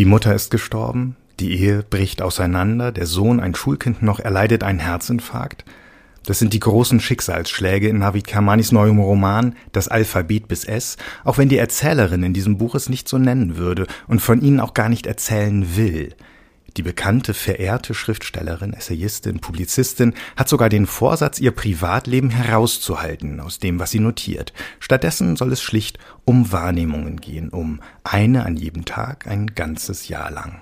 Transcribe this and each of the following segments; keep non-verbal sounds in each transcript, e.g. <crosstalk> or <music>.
Die Mutter ist gestorben, die Ehe bricht auseinander, der Sohn, ein Schulkind noch, erleidet einen Herzinfarkt. Das sind die großen Schicksalsschläge in Navid Kermanis neuem Roman Das Alphabet bis S, auch wenn die Erzählerin in diesem Buch es nicht so nennen würde und von ihnen auch gar nicht erzählen will. Die bekannte, verehrte Schriftstellerin, Essayistin, Publizistin hat sogar den Vorsatz, ihr Privatleben herauszuhalten aus dem, was sie notiert. Stattdessen soll es schlicht um Wahrnehmungen gehen, um eine an jedem Tag ein ganzes Jahr lang.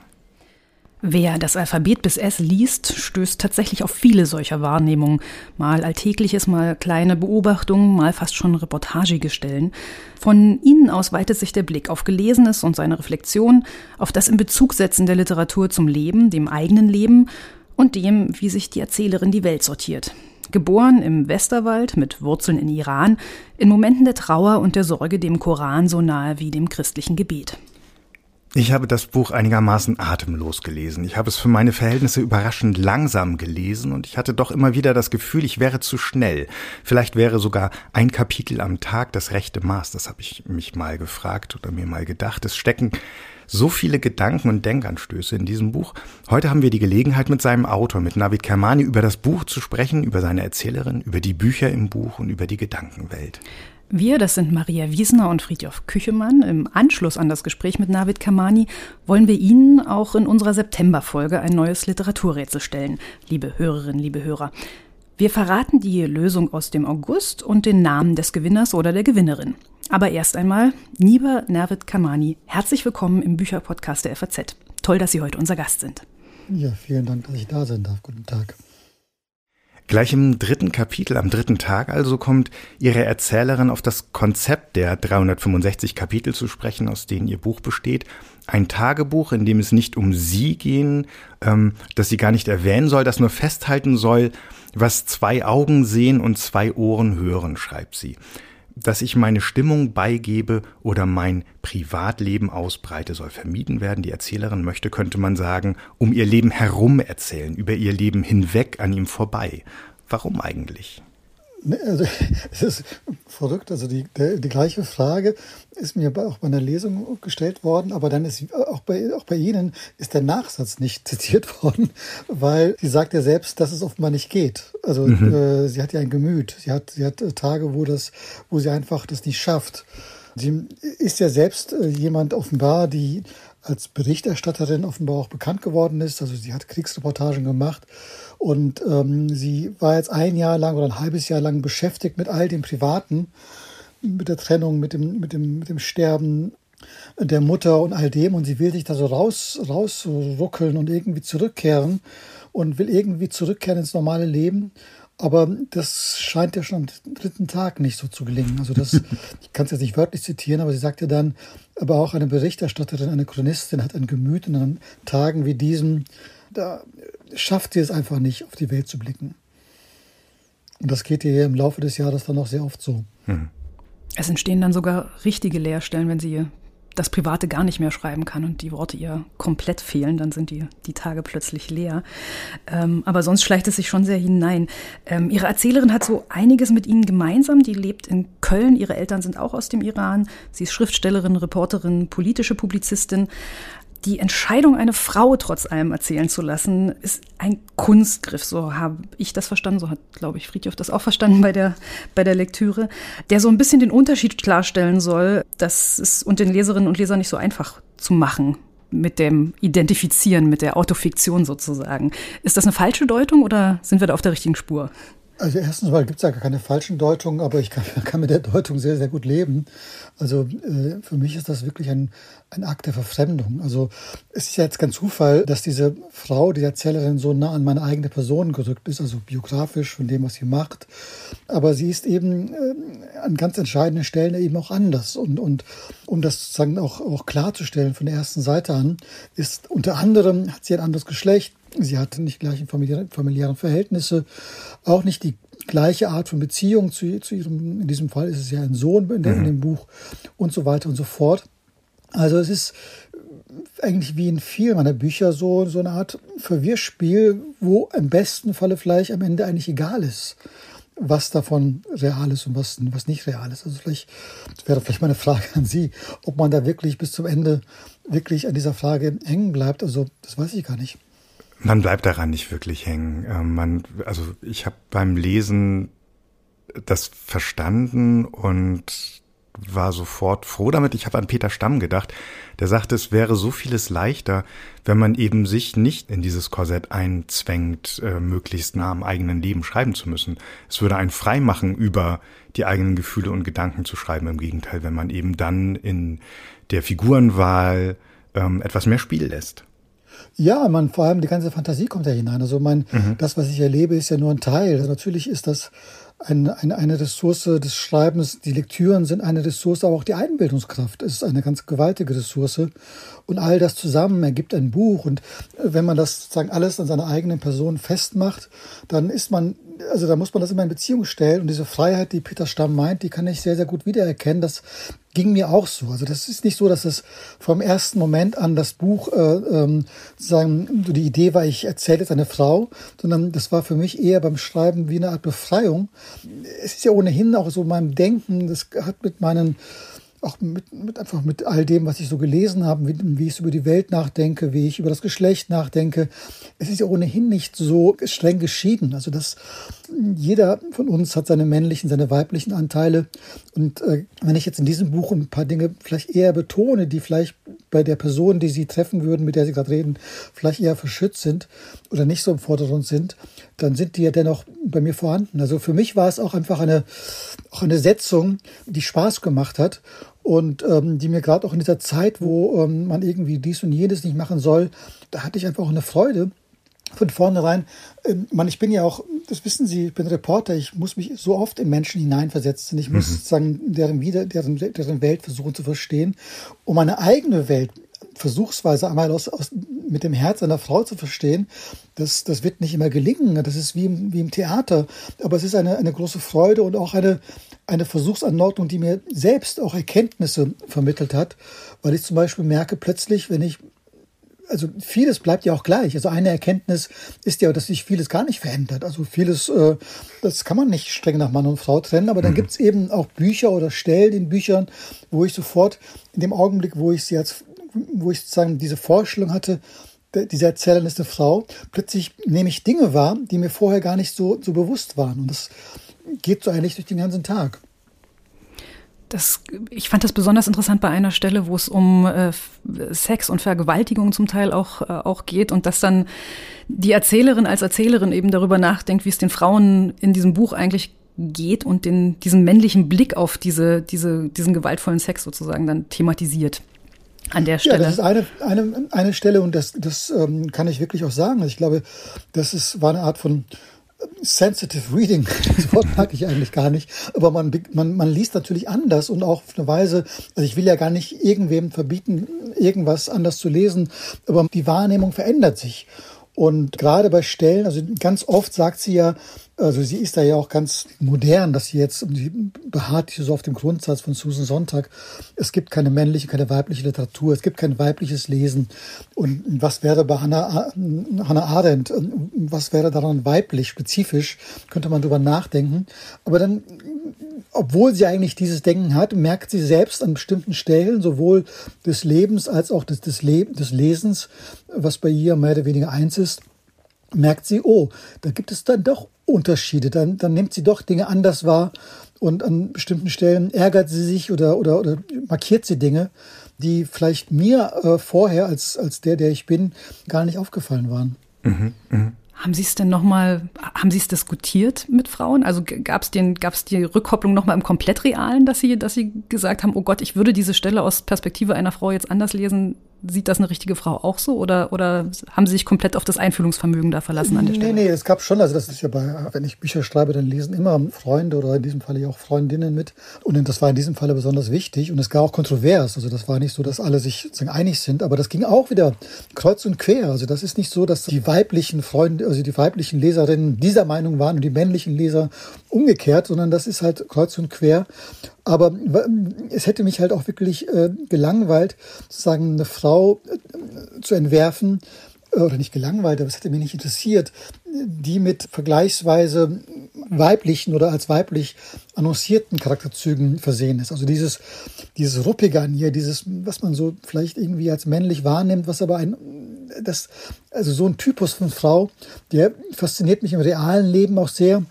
Wer das Alphabet bis S liest, stößt tatsächlich auf viele solcher Wahrnehmungen. Mal alltägliches, mal kleine Beobachtungen, mal fast schon reportagige Stellen. Von ihnen aus weitet sich der Blick auf Gelesenes und seine Reflexion, auf das in Bezug setzen der Literatur zum Leben, dem eigenen Leben und dem, wie sich die Erzählerin die Welt sortiert. Geboren im Westerwald mit Wurzeln in Iran, in Momenten der Trauer und der Sorge dem Koran so nahe wie dem christlichen Gebet. Ich habe das Buch einigermaßen atemlos gelesen. Ich habe es für meine Verhältnisse überraschend langsam gelesen und ich hatte doch immer wieder das Gefühl, ich wäre zu schnell. Vielleicht wäre sogar ein Kapitel am Tag das rechte Maß. Das habe ich mich mal gefragt oder mir mal gedacht. Es stecken so viele Gedanken und Denkanstöße in diesem Buch. Heute haben wir die Gelegenheit, mit seinem Autor, mit Navid Kermani, über das Buch zu sprechen, über seine Erzählerin, über die Bücher im Buch und über die Gedankenwelt. Wir, das sind Maria Wiesner und Friedhof Küchemann. Im Anschluss an das Gespräch mit Navid Kamani wollen wir Ihnen auch in unserer Septemberfolge ein neues Literaturrätsel stellen, liebe Hörerinnen, liebe Hörer. Wir verraten die Lösung aus dem August und den Namen des Gewinners oder der Gewinnerin. Aber erst einmal, lieber Navid Kamani, herzlich willkommen im Bücherpodcast der FAZ. Toll, dass Sie heute unser Gast sind. Ja, vielen Dank, dass ich da sein darf. Guten Tag. Gleich im dritten Kapitel, am dritten Tag also, kommt ihre Erzählerin auf das Konzept der 365 Kapitel zu sprechen, aus denen ihr Buch besteht. Ein Tagebuch, in dem es nicht um sie gehen, ähm, das sie gar nicht erwähnen soll, das nur festhalten soll, was zwei Augen sehen und zwei Ohren hören, schreibt sie dass ich meine Stimmung beigebe oder mein Privatleben ausbreite, soll vermieden werden. Die Erzählerin möchte, könnte man sagen, um ihr Leben herum erzählen, über ihr Leben hinweg an ihm vorbei. Warum eigentlich? Ne, also, <laughs> es ist verrückt. Also die, der, die gleiche Frage ist mir auch bei einer Lesung gestellt worden, aber dann ist auch bei, auch bei Ihnen ist der Nachsatz nicht <laughs> zitiert worden, weil sie sagt ja selbst, dass es offenbar nicht geht. Also mhm. äh, sie hat ja ein Gemüt. Sie hat, sie hat Tage, wo das, wo sie einfach das nicht schafft. Sie ist ja selbst äh, jemand offenbar, die als Berichterstatterin offenbar auch bekannt geworden ist. Also sie hat Kriegsreportagen gemacht und ähm, sie war jetzt ein Jahr lang oder ein halbes Jahr lang beschäftigt mit all dem Privaten, mit der Trennung, mit dem, mit dem, mit dem Sterben der Mutter und all dem. Und sie will sich da so raus, rausruckeln und irgendwie zurückkehren und will irgendwie zurückkehren ins normale Leben. Aber das scheint ja schon am dritten Tag nicht so zu gelingen. Also das, <laughs> ich kann es jetzt nicht wörtlich zitieren, aber sie sagte dann, aber auch eine Berichterstatterin, eine Chronistin hat ein Gemüt und an Tagen wie diesem, da schafft sie es einfach nicht, auf die Welt zu blicken. Und das geht ihr im Laufe des Jahres dann auch sehr oft so. Hm. Es entstehen dann sogar richtige Leerstellen, wenn sie das Private gar nicht mehr schreiben kann und die Worte ihr komplett fehlen, dann sind die, die Tage plötzlich leer. Ähm, aber sonst schleicht es sich schon sehr hinein. Ähm, ihre Erzählerin hat so einiges mit ihnen gemeinsam. Die lebt in Köln. Ihre Eltern sind auch aus dem Iran. Sie ist Schriftstellerin, Reporterin, politische Publizistin die Entscheidung, eine Frau trotz allem erzählen zu lassen, ist ein Kunstgriff. So habe ich das verstanden. So hat, glaube ich, Friedhof das auch verstanden bei der, bei der Lektüre, der so ein bisschen den Unterschied klarstellen soll, dass es und den Leserinnen und Lesern nicht so einfach zu machen mit dem Identifizieren, mit der Autofiktion sozusagen. Ist das eine falsche Deutung oder sind wir da auf der richtigen Spur? Also erstens mal gibt es ja gar keine falschen Deutungen, aber ich kann, <laughs> kann, mit der Deutung sehr, sehr gut leben. Also äh, für mich ist das wirklich ein, ein Akt der Verfremdung. Also es ist ja jetzt kein Zufall, dass diese Frau, die Erzählerin, so nah an meine eigene Person gerückt ist, also biografisch von dem, was sie macht. Aber sie ist eben äh, an ganz entscheidenden Stellen eben auch anders. Und, und um das sozusagen auch, auch klarzustellen von der ersten Seite an, ist unter anderem, hat sie ein anderes Geschlecht, Sie hatte nicht gleiche familiären Verhältnisse, auch nicht die gleiche Art von Beziehung zu, zu ihrem, in diesem Fall ist es ja ein Sohn in, der, in mhm. dem Buch und so weiter und so fort. Also es ist eigentlich wie in vielen meiner Bücher so, so eine Art Verwirrspiel, wo im besten Falle vielleicht am Ende eigentlich egal ist, was davon real ist und was, was nicht real ist. Also vielleicht wäre vielleicht meine Frage an Sie, ob man da wirklich bis zum Ende wirklich an dieser Frage hängen bleibt. Also das weiß ich gar nicht. Man bleibt daran nicht wirklich hängen. Ähm, man, also ich habe beim Lesen das verstanden und war sofort froh damit. Ich habe an Peter Stamm gedacht, der sagte, es wäre so vieles leichter, wenn man eben sich nicht in dieses Korsett einzwängt, äh, möglichst nah am eigenen Leben schreiben zu müssen. Es würde einen frei machen, über die eigenen Gefühle und Gedanken zu schreiben. Im Gegenteil, wenn man eben dann in der Figurenwahl ähm, etwas mehr Spiel lässt. Ja, man, vor allem die ganze Fantasie kommt ja hinein. Also mein, mhm. das, was ich erlebe, ist ja nur ein Teil. Also natürlich ist das eine, eine, eine Ressource des Schreibens. Die Lektüren sind eine Ressource, aber auch die Einbildungskraft ist eine ganz gewaltige Ressource. Und all das zusammen ergibt ein Buch. Und wenn man das sozusagen alles an seiner eigenen Person festmacht, dann ist man also da muss man das immer in Beziehung stellen. Und diese Freiheit, die Peter Stamm meint, die kann ich sehr, sehr gut wiedererkennen. Das ging mir auch so. Also das ist nicht so, dass es vom ersten Moment an das Buch äh, ähm, so die Idee war, ich erzähle jetzt eine Frau, sondern das war für mich eher beim Schreiben wie eine Art Befreiung. Es ist ja ohnehin auch so meinem Denken, das hat mit meinen auch mit, mit einfach mit all dem, was ich so gelesen habe, wie, wie ich über die Welt nachdenke, wie ich über das Geschlecht nachdenke. Es ist ja ohnehin nicht so streng geschieden. Also dass jeder von uns hat seine männlichen, seine weiblichen Anteile. Und äh, wenn ich jetzt in diesem Buch ein paar Dinge vielleicht eher betone, die vielleicht bei der Person, die Sie treffen würden, mit der Sie gerade reden, vielleicht eher verschützt sind oder nicht so im Vordergrund sind, dann sind die ja dennoch bei mir vorhanden. Also für mich war es auch einfach eine, auch eine Setzung, die Spaß gemacht hat und ähm, die mir gerade auch in dieser Zeit, wo ähm, man irgendwie dies und jenes nicht machen soll, da hatte ich einfach auch eine Freude von vornherein. Ähm, man, ich bin ja auch, das wissen Sie, ich bin Reporter, ich muss mich so oft in Menschen hineinversetzen. Ich muss mhm. sozusagen deren, wieder, deren, deren Welt versuchen zu verstehen, um meine eigene Welt versuchsweise einmal aus, aus, mit dem Herz einer Frau zu verstehen, das, das wird nicht immer gelingen. Das ist wie im, wie im Theater. Aber es ist eine, eine große Freude und auch eine, eine Versuchsanordnung, die mir selbst auch Erkenntnisse vermittelt hat, weil ich zum Beispiel merke plötzlich, wenn ich also vieles bleibt ja auch gleich. Also eine Erkenntnis ist ja, dass sich vieles gar nicht verändert. Also vieles, äh, das kann man nicht streng nach Mann und Frau trennen, aber dann mhm. gibt es eben auch Bücher oder Stellen in Büchern, wo ich sofort in dem Augenblick, wo ich sie als wo ich sozusagen diese Vorstellung hatte, diese Erzählerin ist eine Frau, plötzlich nehme ich Dinge wahr, die mir vorher gar nicht so, so bewusst waren. Und das geht so eigentlich durch den ganzen Tag. Das, ich fand das besonders interessant bei einer Stelle, wo es um äh, Sex und Vergewaltigung zum Teil auch, äh, auch geht und dass dann die Erzählerin als Erzählerin eben darüber nachdenkt, wie es den Frauen in diesem Buch eigentlich geht und den, diesen männlichen Blick auf diese, diese, diesen gewaltvollen Sex sozusagen dann thematisiert an der Stelle. Ja, das ist eine, eine, eine Stelle und das, das ähm, kann ich wirklich auch sagen. Ich glaube, das ist, war eine Art von ähm, Sensitive Reading, <laughs> das Wort mag ich eigentlich gar nicht, aber man, man, man liest natürlich anders und auch auf eine Weise, also ich will ja gar nicht irgendwem verbieten, irgendwas anders zu lesen, aber die Wahrnehmung verändert sich. Und gerade bei Stellen, also ganz oft sagt sie ja, also sie ist da ja auch ganz modern, dass sie jetzt, sie beharrt so auf dem Grundsatz von Susan Sonntag, es gibt keine männliche, keine weibliche Literatur, es gibt kein weibliches Lesen. Und was wäre bei Hannah, Hannah Arendt, was wäre daran weiblich, spezifisch, könnte man drüber nachdenken. Aber dann, obwohl sie eigentlich dieses Denken hat, merkt sie selbst an bestimmten Stellen, sowohl des Lebens als auch des, des, Le des Lesens, was bei ihr mehr oder weniger eins ist, merkt sie, oh, da gibt es dann doch Unterschiede. Dann, dann nimmt sie doch Dinge anders wahr und an bestimmten Stellen ärgert sie sich oder, oder, oder markiert sie Dinge, die vielleicht mir äh, vorher als, als der, der ich bin, gar nicht aufgefallen waren. Mhm, mh. Haben Sie es denn nochmal, haben Sie es diskutiert mit Frauen? Also gab es gab's die Rückkopplung nochmal im komplett Realen, dass Sie, dass Sie gesagt haben, oh Gott, ich würde diese Stelle aus Perspektive einer Frau jetzt anders lesen, Sieht das eine richtige Frau auch so oder, oder haben Sie sich komplett auf das Einfühlungsvermögen da verlassen an der Stelle? Nee, nee, es gab schon, also das ist ja bei, wenn ich Bücher schreibe, dann lesen immer Freunde oder in diesem Falle auch Freundinnen mit. Und das war in diesem Falle besonders wichtig und es gab auch kontrovers. Also das war nicht so, dass alle sich einig sind, aber das ging auch wieder kreuz und quer. Also das ist nicht so, dass die weiblichen Freunde, also die weiblichen Leserinnen dieser Meinung waren und die männlichen Leser umgekehrt, sondern das ist halt kreuz und quer. Aber es hätte mich halt auch wirklich äh, gelangweilt, sozusagen eine Frau zu entwerfen, äh, oder nicht gelangweilt, aber es hätte mich nicht interessiert, die mit vergleichsweise weiblichen oder als weiblich annoncierten Charakterzügen versehen ist. Also dieses, dieses Ruppige an ihr, dieses, was man so vielleicht irgendwie als männlich wahrnimmt, was aber ein, das, also so ein Typus von Frau, der fasziniert mich im realen Leben auch sehr.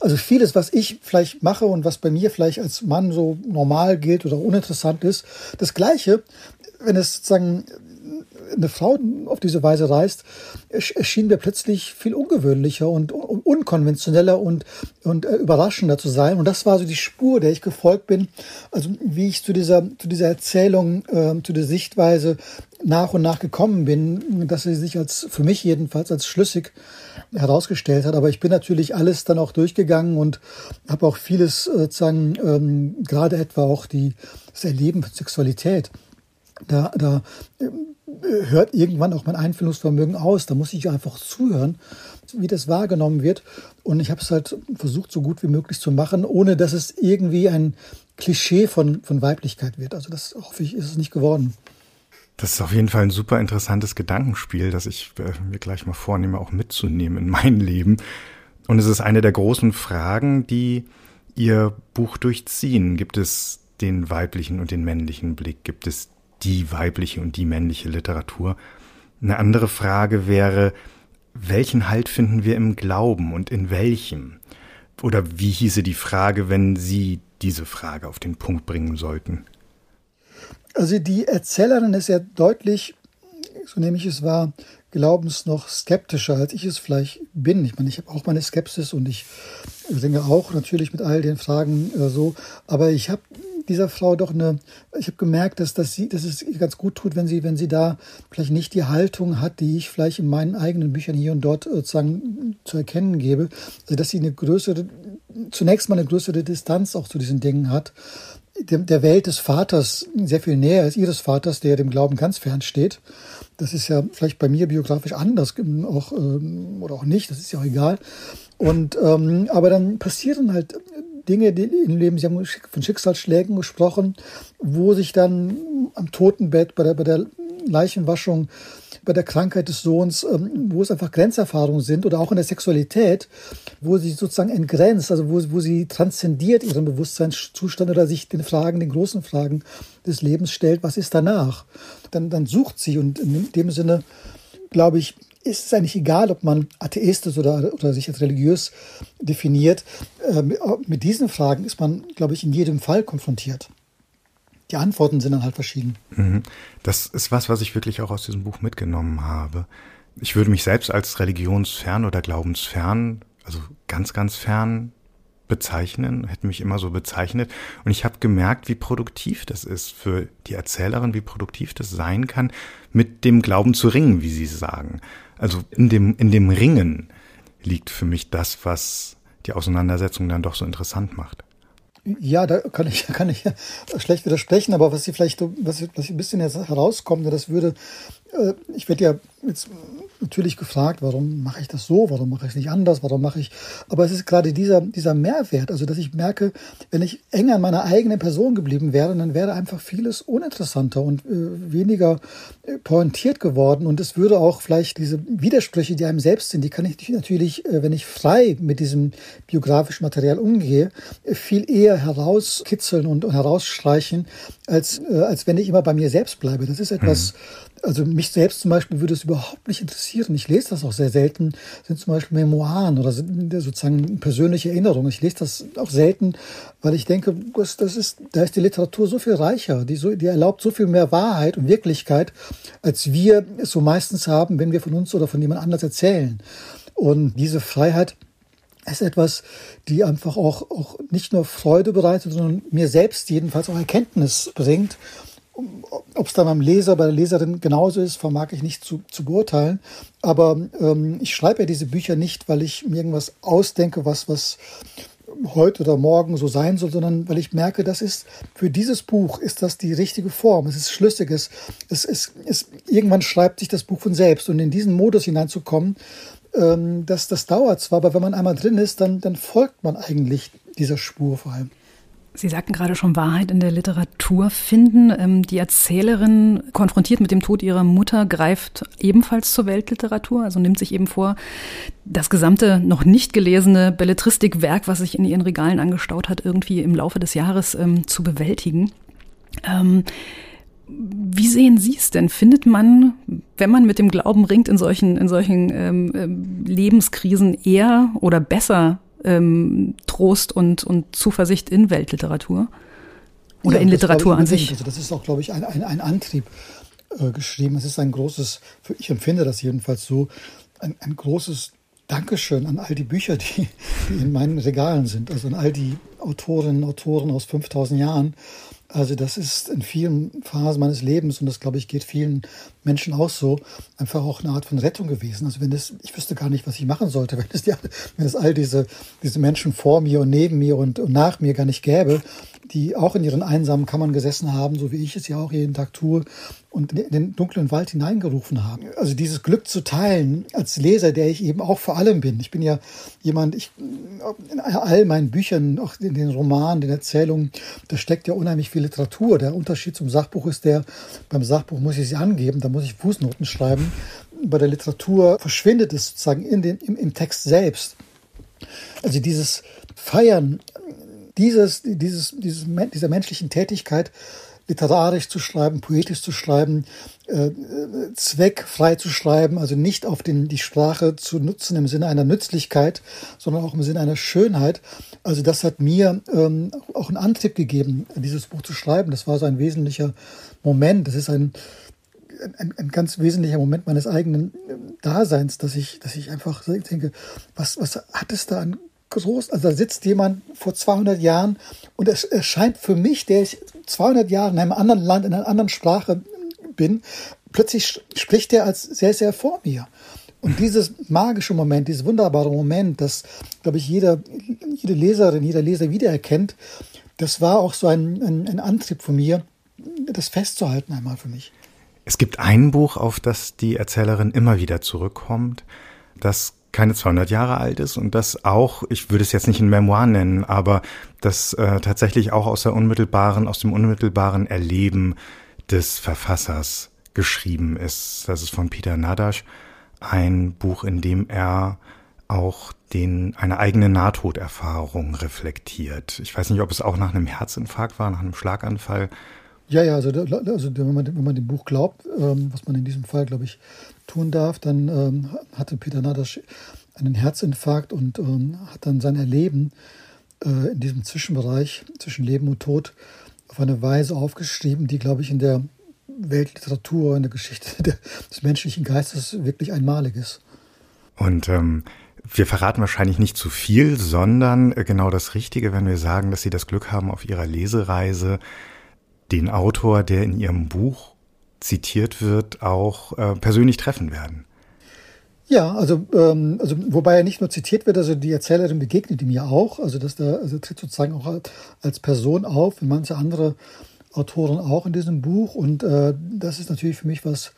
Also vieles, was ich vielleicht mache und was bei mir vielleicht als Mann so normal gilt oder uninteressant ist, das Gleiche, wenn es sozusagen eine Frau auf diese Weise reist, erschien mir plötzlich viel ungewöhnlicher und unkonventioneller und, und äh, überraschender zu sein. Und das war so die Spur, der ich gefolgt bin. Also wie ich zu dieser, zu dieser Erzählung, äh, zu der Sichtweise nach und nach gekommen bin, dass sie sich als, für mich jedenfalls als schlüssig herausgestellt hat. Aber ich bin natürlich alles dann auch durchgegangen und habe auch vieles äh, sozusagen, ähm, gerade etwa auch die, das Erleben von Sexualität. Da, da hört irgendwann auch mein Einfühlungsvermögen aus. Da muss ich einfach zuhören, wie das wahrgenommen wird. Und ich habe es halt versucht, so gut wie möglich zu machen, ohne dass es irgendwie ein Klischee von, von Weiblichkeit wird. Also das hoffe ich, ist es nicht geworden. Das ist auf jeden Fall ein super interessantes Gedankenspiel, das ich äh, mir gleich mal vornehme, auch mitzunehmen in mein <laughs> Leben. Und es ist eine der großen Fragen, die Ihr Buch durchziehen. Gibt es den weiblichen und den männlichen Blick? Gibt es die weibliche und die männliche Literatur. Eine andere Frage wäre, welchen Halt finden wir im Glauben und in welchem? Oder wie hieße die Frage, wenn Sie diese Frage auf den Punkt bringen sollten? Also die Erzählerin ist ja deutlich, so nehme ich es wahr, glaubens noch skeptischer, als ich es vielleicht bin. Ich meine, ich habe auch meine Skepsis und ich singe auch natürlich mit all den Fragen äh, so, aber ich habe dieser Frau doch eine, ich habe gemerkt, dass, dass, sie, dass es ganz gut tut, wenn sie, wenn sie da vielleicht nicht die Haltung hat, die ich vielleicht in meinen eigenen Büchern hier und dort sozusagen zu erkennen gebe. Also dass sie eine größere, zunächst mal eine größere Distanz auch zu diesen Dingen hat. Der, Welt des Vaters sehr viel näher als ihres Vaters, der dem Glauben ganz fern steht. Das ist ja vielleicht bei mir biografisch anders, auch, ähm, oder auch nicht, das ist ja auch egal. Und ähm, aber dann passieren halt Dinge die im Leben, Sie haben von Schicksalsschlägen gesprochen, wo sich dann am Totenbett, bei der, bei der Leichenwaschung, bei der Krankheit des Sohns, ähm, wo es einfach Grenzerfahrungen sind oder auch in der Sexualität, wo sie sozusagen entgrenzt, also wo, wo sie transzendiert ihren Bewusstseinszustand oder sich den Fragen, den großen Fragen des Lebens stellt, was ist danach? Dann, dann sucht sie und in dem Sinne, glaube ich, ist es eigentlich egal, ob man Atheist ist oder, oder sich als religiös definiert. Äh, mit diesen Fragen ist man, glaube ich, in jedem Fall konfrontiert. Die Antworten sind dann halt verschieden. Mhm. Das ist was, was ich wirklich auch aus diesem Buch mitgenommen habe. Ich würde mich selbst als religionsfern oder glaubensfern, also ganz, ganz fern bezeichnen, hätte mich immer so bezeichnet. Und ich habe gemerkt, wie produktiv das ist für die Erzählerin, wie produktiv das sein kann, mit dem Glauben zu ringen, wie Sie sagen. Also in dem, in dem Ringen liegt für mich das, was die Auseinandersetzung dann doch so interessant macht. Ja, da kann ich, <laughs> kann ich schlecht widersprechen, aber was Sie vielleicht, was, was ein bisschen jetzt herauskommt, das würde, ich werde ja jetzt natürlich gefragt, warum mache ich das so, warum mache ich es nicht anders, warum mache ich, aber es ist gerade dieser, dieser Mehrwert, also dass ich merke, wenn ich eng an meiner eigenen Person geblieben wäre, dann wäre einfach vieles uninteressanter und äh, weniger äh, pointiert geworden und es würde auch vielleicht diese Widersprüche, die einem selbst sind, die kann ich natürlich, äh, wenn ich frei mit diesem biografischen Material umgehe, äh, viel eher herauskitzeln und, und herausstreichen, als, äh, als wenn ich immer bei mir selbst bleibe. Das ist etwas, mhm also mich selbst zum Beispiel würde es überhaupt nicht interessieren. Ich lese das auch sehr selten. sind zum Beispiel Memoiren oder sozusagen persönliche Erinnerungen. Ich lese das auch selten, weil ich denke, das, das ist, da ist die Literatur so viel reicher. Die, so, die erlaubt so viel mehr Wahrheit und Wirklichkeit, als wir es so meistens haben, wenn wir von uns oder von jemand anders erzählen. Und diese Freiheit ist etwas, die einfach auch, auch nicht nur Freude bereitet, sondern mir selbst jedenfalls auch Erkenntnis bringt ob es dann beim Leser, bei der Leserin genauso ist, vermag ich nicht zu, zu beurteilen. Aber ähm, ich schreibe ja diese Bücher nicht, weil ich mir irgendwas ausdenke, was, was heute oder morgen so sein soll, sondern weil ich merke, das ist für dieses Buch ist das die richtige Form. Es ist schlüssig. Es, es, es, es irgendwann schreibt sich das Buch von selbst. Und in diesen Modus hineinzukommen, ähm, das, das dauert zwar, aber wenn man einmal drin ist, dann, dann folgt man eigentlich dieser Spur vor allem. Sie sagten gerade schon Wahrheit in der Literatur finden. Ähm, die Erzählerin, konfrontiert mit dem Tod ihrer Mutter, greift ebenfalls zur Weltliteratur, also nimmt sich eben vor, das gesamte noch nicht gelesene Belletristikwerk, was sich in ihren Regalen angestaut hat, irgendwie im Laufe des Jahres ähm, zu bewältigen. Ähm, wie sehen Sie es denn? Findet man, wenn man mit dem Glauben ringt, in solchen, in solchen ähm, Lebenskrisen eher oder besser ähm, Trost und, und Zuversicht in Weltliteratur oder ja, in Literatur an sich. Also das ist auch, glaube ich, ein, ein, ein Antrieb äh, geschrieben. Es ist ein großes, ich empfinde das jedenfalls so, ein, ein großes Dankeschön an all die Bücher, die, die in meinen Regalen sind, also an all die Autorinnen und Autoren aus 5000 Jahren also das ist in vielen Phasen meines Lebens und das glaube ich geht vielen Menschen auch so, einfach auch eine Art von Rettung gewesen. Also wenn das, ich wüsste gar nicht, was ich machen sollte, <laughs> wenn es, die, wenn es all diese, diese Menschen vor mir und neben mir und, und nach mir gar nicht gäbe, die auch in ihren einsamen Kammern gesessen haben, so wie ich es ja auch jeden Tag tue, und in den dunklen Wald hineingerufen haben. Also dieses Glück zu teilen als Leser, der ich eben auch vor allem bin. Ich bin ja jemand, ich, in all meinen Büchern, auch in den Romanen, den Erzählungen, da steckt ja unheimlich viel Literatur. Der Unterschied zum Sachbuch ist der, beim Sachbuch muss ich sie angeben, muss ich Fußnoten schreiben. Bei der Literatur verschwindet es sozusagen in den, im, im Text selbst. Also dieses Feiern dieses, dieses, dieses, dieser menschlichen Tätigkeit literarisch zu schreiben, poetisch zu schreiben, äh, zweckfrei zu schreiben, also nicht auf den, die Sprache zu nutzen im Sinne einer Nützlichkeit, sondern auch im Sinne einer Schönheit. Also das hat mir ähm, auch einen Antrieb gegeben, dieses Buch zu schreiben. Das war so ein wesentlicher Moment. Das ist ein, ein, ein ganz wesentlicher Moment meines eigenen Daseins, dass ich, dass ich einfach denke, was, was hat es da an groß, also da sitzt jemand vor 200 Jahren und es erscheint für mich, der ich 200 Jahre in einem anderen Land, in einer anderen Sprache bin, plötzlich spricht er als sehr, sehr vor mir. Und dieses magische Moment, dieses wunderbare Moment, das, glaube ich, jeder, jede Leserin, jeder Leser wiedererkennt, das war auch so ein, ein, ein Antrieb von mir, das festzuhalten einmal für mich. Es gibt ein Buch, auf das die Erzählerin immer wieder zurückkommt. Das keine 200 Jahre alt ist und das auch, ich würde es jetzt nicht ein Memoir nennen, aber das äh, tatsächlich auch aus der unmittelbaren, aus dem unmittelbaren Erleben des Verfassers geschrieben ist. Das ist von Peter Nadasch, ein Buch, in dem er auch den, eine eigene Nahtoderfahrung reflektiert. Ich weiß nicht, ob es auch nach einem Herzinfarkt war, nach einem Schlaganfall. Ja, ja, also, also wenn, man, wenn man dem Buch glaubt, ähm, was man in diesem Fall, glaube ich, tun darf, dann ähm, hatte Peter Nadasch einen Herzinfarkt und ähm, hat dann sein Erleben äh, in diesem Zwischenbereich zwischen Leben und Tod auf eine Weise aufgeschrieben, die, glaube ich, in der Weltliteratur, in der Geschichte <laughs> der, des menschlichen Geistes wirklich einmalig ist. Und ähm, wir verraten wahrscheinlich nicht zu viel, sondern äh, genau das Richtige, wenn wir sagen, dass Sie das Glück haben, auf Ihrer Lesereise den Autor, der in Ihrem Buch zitiert wird, auch äh, persönlich treffen werden. Ja, also, ähm, also wobei er nicht nur zitiert wird, also die Erzählerin begegnet ihm ja auch, also dass der also tritt sozusagen auch als Person auf, wie manche andere Autoren auch in diesem Buch und äh, das ist natürlich für mich was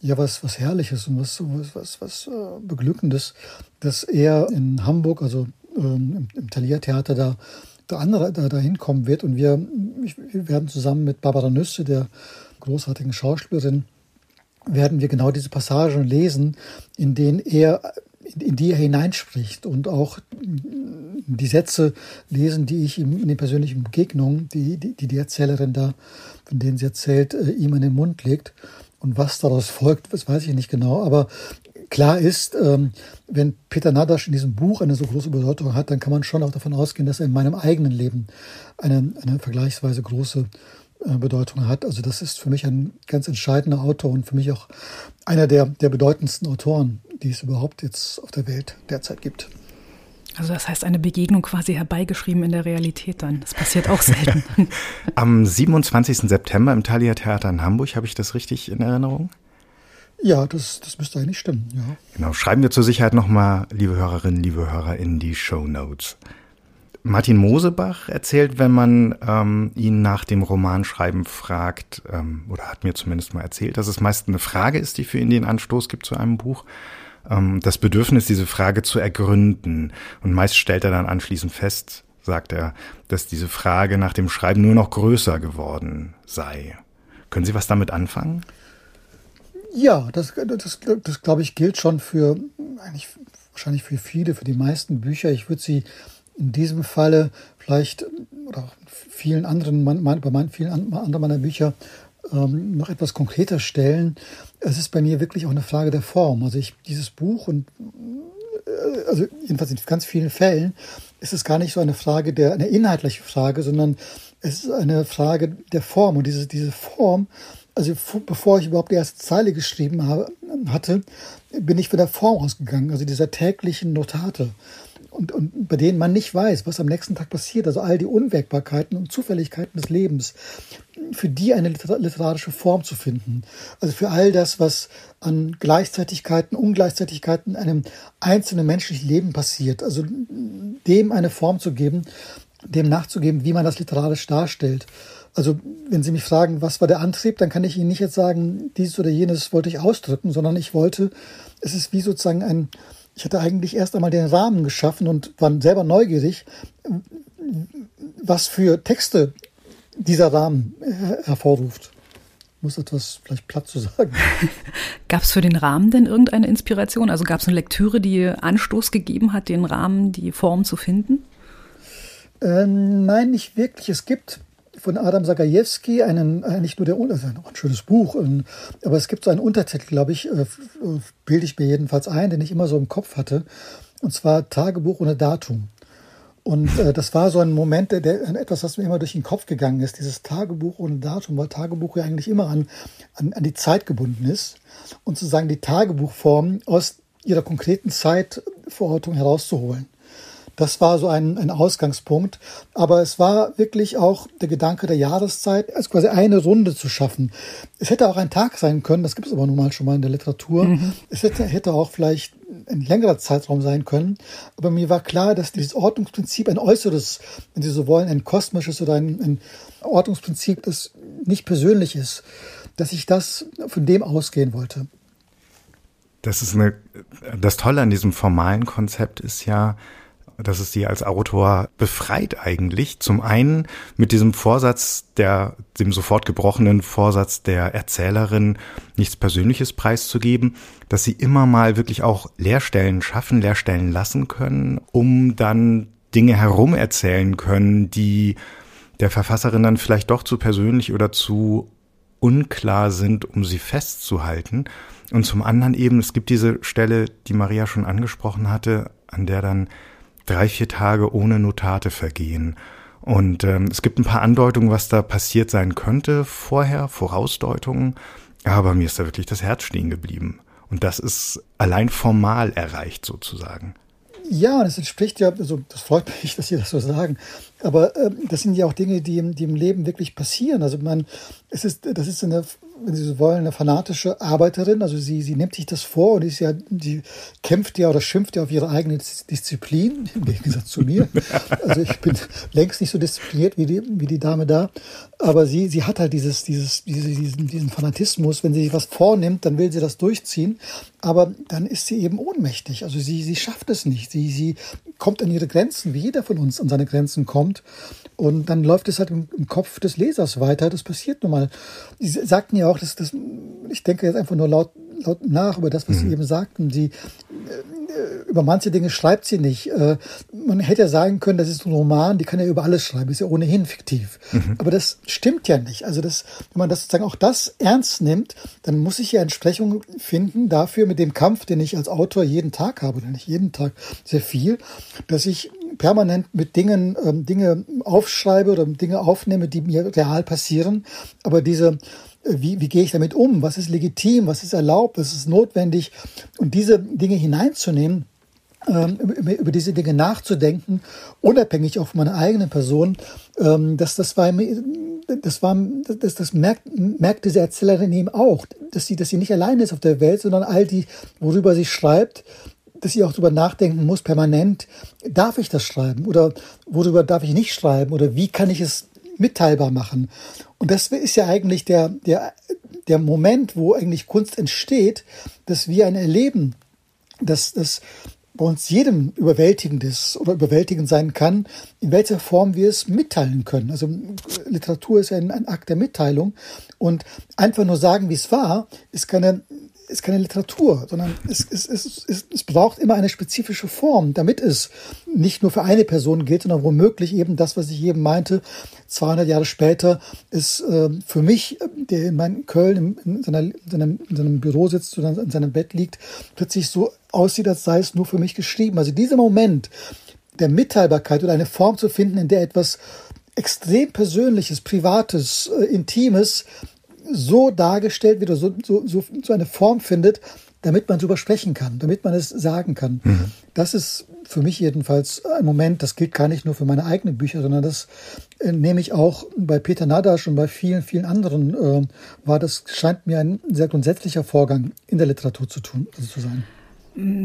ja was was herrliches und was was was, was äh, beglückendes, dass er in Hamburg, also ähm, im, im Thalia Theater da der andere da, da hinkommen wird und wir, wir werden zusammen mit Barbara Nüsse, der großartigen Schauspielerin, werden wir genau diese Passagen lesen, in denen er in die er hineinspricht und auch die Sätze lesen, die ich ihm in den persönlichen Begegnungen, die die, die Erzählerin da, von denen sie erzählt, äh, ihm in den Mund legt. Und was daraus folgt, das weiß ich nicht genau. Aber klar ist, ähm, wenn Peter Nadasch in diesem Buch eine so große Bedeutung hat, dann kann man schon auch davon ausgehen, dass er in meinem eigenen Leben eine, eine vergleichsweise große äh, Bedeutung hat. Also das ist für mich ein ganz entscheidender Autor und für mich auch einer der, der bedeutendsten Autoren, die es überhaupt jetzt auf der Welt derzeit gibt. Also das heißt eine Begegnung quasi herbeigeschrieben in der Realität dann. Das passiert auch selten. <laughs> Am 27. September im Thalia Theater in Hamburg, habe ich das richtig in Erinnerung? Ja, das, das müsste eigentlich stimmen, ja. Genau, schreiben wir zur Sicherheit nochmal, liebe Hörerinnen, liebe Hörer, in die Show Notes. Martin Mosebach erzählt, wenn man ähm, ihn nach dem Romanschreiben fragt, ähm, oder hat mir zumindest mal erzählt, dass es meist eine Frage ist, die für ihn den Anstoß gibt zu einem Buch. Ähm, das Bedürfnis, diese Frage zu ergründen. Und meist stellt er dann anschließend fest, sagt er, dass diese Frage nach dem Schreiben nur noch größer geworden sei. Können Sie was damit anfangen? Ja, das, das, das glaube ich gilt schon für eigentlich wahrscheinlich für viele, für die meisten Bücher. Ich würde sie in diesem Falle vielleicht oder auch vielen anderen, bei meinen, vielen anderen meiner Bücher ähm, noch etwas konkreter stellen. Es ist bei mir wirklich auch eine Frage der Form. Also ich dieses Buch und äh, also jedenfalls in ganz vielen Fällen ist es gar nicht so eine Frage der eine inhaltliche Frage, sondern es ist eine Frage der Form und diese diese Form also bevor ich überhaupt die erste Zeile geschrieben habe, hatte, bin ich von der Form ausgegangen, also dieser täglichen Notate. Und, und bei denen man nicht weiß, was am nächsten Tag passiert, also all die Unwägbarkeiten und Zufälligkeiten des Lebens, für die eine literarische Form zu finden. Also für all das, was an Gleichzeitigkeiten, Ungleichzeitigkeiten einem einzelnen menschlichen Leben passiert, also dem eine Form zu geben, dem nachzugeben, wie man das literarisch darstellt. Also wenn Sie mich fragen, was war der Antrieb, dann kann ich Ihnen nicht jetzt sagen, dies oder jenes wollte ich ausdrücken, sondern ich wollte, es ist wie sozusagen ein, ich hatte eigentlich erst einmal den Rahmen geschaffen und war selber neugierig, was für Texte dieser Rahmen hervorruft. Ich muss etwas vielleicht platt zu sagen. <laughs> Gab es für den Rahmen denn irgendeine Inspiration? Also gab es eine Lektüre, die Anstoß gegeben hat, den Rahmen, die Form zu finden? Äh, nein, nicht wirklich. Es gibt von Adam Sagajewski, einen, äh, nicht nur der, also ein schönes Buch, aber es gibt so einen Untertitel, glaube ich, äh, bilde ich mir jedenfalls ein, den ich immer so im Kopf hatte, und zwar Tagebuch ohne Datum. Und äh, das war so ein Moment, der, der, etwas, was mir immer durch den Kopf gegangen ist, dieses Tagebuch ohne Datum, weil Tagebuch ja eigentlich immer an, an, an die Zeit gebunden ist und sozusagen die Tagebuchform aus ihrer konkreten Zeitverortung herauszuholen. Das war so ein, ein Ausgangspunkt. Aber es war wirklich auch der Gedanke der Jahreszeit, als quasi eine Runde zu schaffen. Es hätte auch ein Tag sein können, das gibt es aber nun mal schon mal in der Literatur. Mhm. Es hätte, hätte auch vielleicht ein längerer Zeitraum sein können. Aber mir war klar, dass dieses Ordnungsprinzip ein äußeres, wenn Sie so wollen, ein kosmisches oder ein, ein Ordnungsprinzip, das nicht persönlich ist, dass ich das von dem ausgehen wollte. Das ist eine, das Tolle an diesem formalen Konzept ist ja, dass es sie als Autor befreit eigentlich. Zum einen mit diesem Vorsatz der, dem sofort gebrochenen Vorsatz der Erzählerin, nichts Persönliches preiszugeben, dass sie immer mal wirklich auch Leerstellen schaffen, Leerstellen lassen können, um dann Dinge herum erzählen können, die der Verfasserin dann vielleicht doch zu persönlich oder zu unklar sind, um sie festzuhalten. Und zum anderen eben, es gibt diese Stelle, die Maria schon angesprochen hatte, an der dann drei, vier Tage ohne Notate vergehen. Und ähm, es gibt ein paar Andeutungen, was da passiert sein könnte vorher, Vorausdeutungen. Aber mir ist da wirklich das Herz stehen geblieben. Und das ist allein formal erreicht sozusagen. Ja, das entspricht ja, also das freut mich, <laughs> dass Sie das so sagen. Aber ähm, das sind ja auch Dinge, die im, die im Leben wirklich passieren. Also man, es ist, das ist eine wenn Sie so wollen, eine fanatische Arbeiterin. Also sie, sie nimmt sich das vor und ist ja, die kämpft ja oder schimpft ja auf ihre eigene Disziplin, <laughs> im Gegensatz zu mir. Also ich bin <laughs> längst nicht so diszipliniert wie die, wie die Dame da. Aber sie, sie hat halt dieses, dieses, diesen, diesen Fanatismus. Wenn sie sich was vornimmt, dann will sie das durchziehen. Aber dann ist sie eben ohnmächtig. Also sie, sie schafft es nicht. Sie, sie kommt an ihre Grenzen, wie jeder von uns an seine Grenzen kommt. Und dann läuft es halt im, im, Kopf des Lesers weiter. Das passiert nun mal. Sie sagten ja auch, dass das, ich denke jetzt einfach nur laut, laut nach über das, was mhm. Sie eben sagten. Sie, äh, über manche Dinge schreibt sie nicht. Äh, man hätte ja sagen können, das ist ein Roman, die kann ja über alles schreiben, ist ja ohnehin fiktiv. Mhm. Aber das stimmt ja nicht. Also das, wenn man das sozusagen auch das ernst nimmt, dann muss ich ja Entsprechung finden dafür mit dem Kampf, den ich als Autor jeden Tag habe, oder nicht jeden Tag sehr viel, dass ich permanent mit Dingen, ähm, Dinge aufschreibe oder Dinge aufnehme, die mir real passieren. Aber diese, äh, wie, wie gehe ich damit um? Was ist legitim? Was ist erlaubt? Was ist notwendig? Und diese Dinge hineinzunehmen, ähm, über, diese Dinge nachzudenken, unabhängig auch von meiner eigenen Person, ähm, das, das war das war, das, das merkt, merkt diese Erzählerin eben auch, dass sie, dass sie nicht allein ist auf der Welt, sondern all die, worüber sie schreibt, dass ich auch darüber nachdenken muss, permanent, darf ich das schreiben oder worüber darf ich nicht schreiben oder wie kann ich es mitteilbar machen? Und das ist ja eigentlich der, der, der Moment, wo eigentlich Kunst entsteht, dass wir ein Erleben, dass, dass, bei uns jedem überwältigend ist oder überwältigend sein kann, in welcher Form wir es mitteilen können. Also Literatur ist ja ein, ein Akt der Mitteilung und einfach nur sagen, wie es war, ist keine ist keine Literatur, sondern es, es, es, es, es braucht immer eine spezifische Form, damit es nicht nur für eine Person gilt, sondern womöglich eben das, was ich eben meinte, 200 Jahre später ist äh, für mich, der in meinem Köln in, seiner, in, seinem, in seinem Büro sitzt oder in seinem Bett liegt, plötzlich so aussieht, als sei es nur für mich geschrieben. Also dieser Moment der Mitteilbarkeit oder eine Form zu finden, in der etwas extrem Persönliches, Privates, äh, Intimes so dargestellt wird oder so, so, so, so eine Form findet, damit man darüber sprechen kann, damit man es sagen kann. Mhm. Das ist für mich jedenfalls ein Moment, das gilt gar nicht nur für meine eigenen Bücher, sondern das äh, nehme ich auch bei Peter Nadasch und bei vielen, vielen anderen äh, war. Das scheint mir ein sehr grundsätzlicher Vorgang in der Literatur zu tun, also zu sein.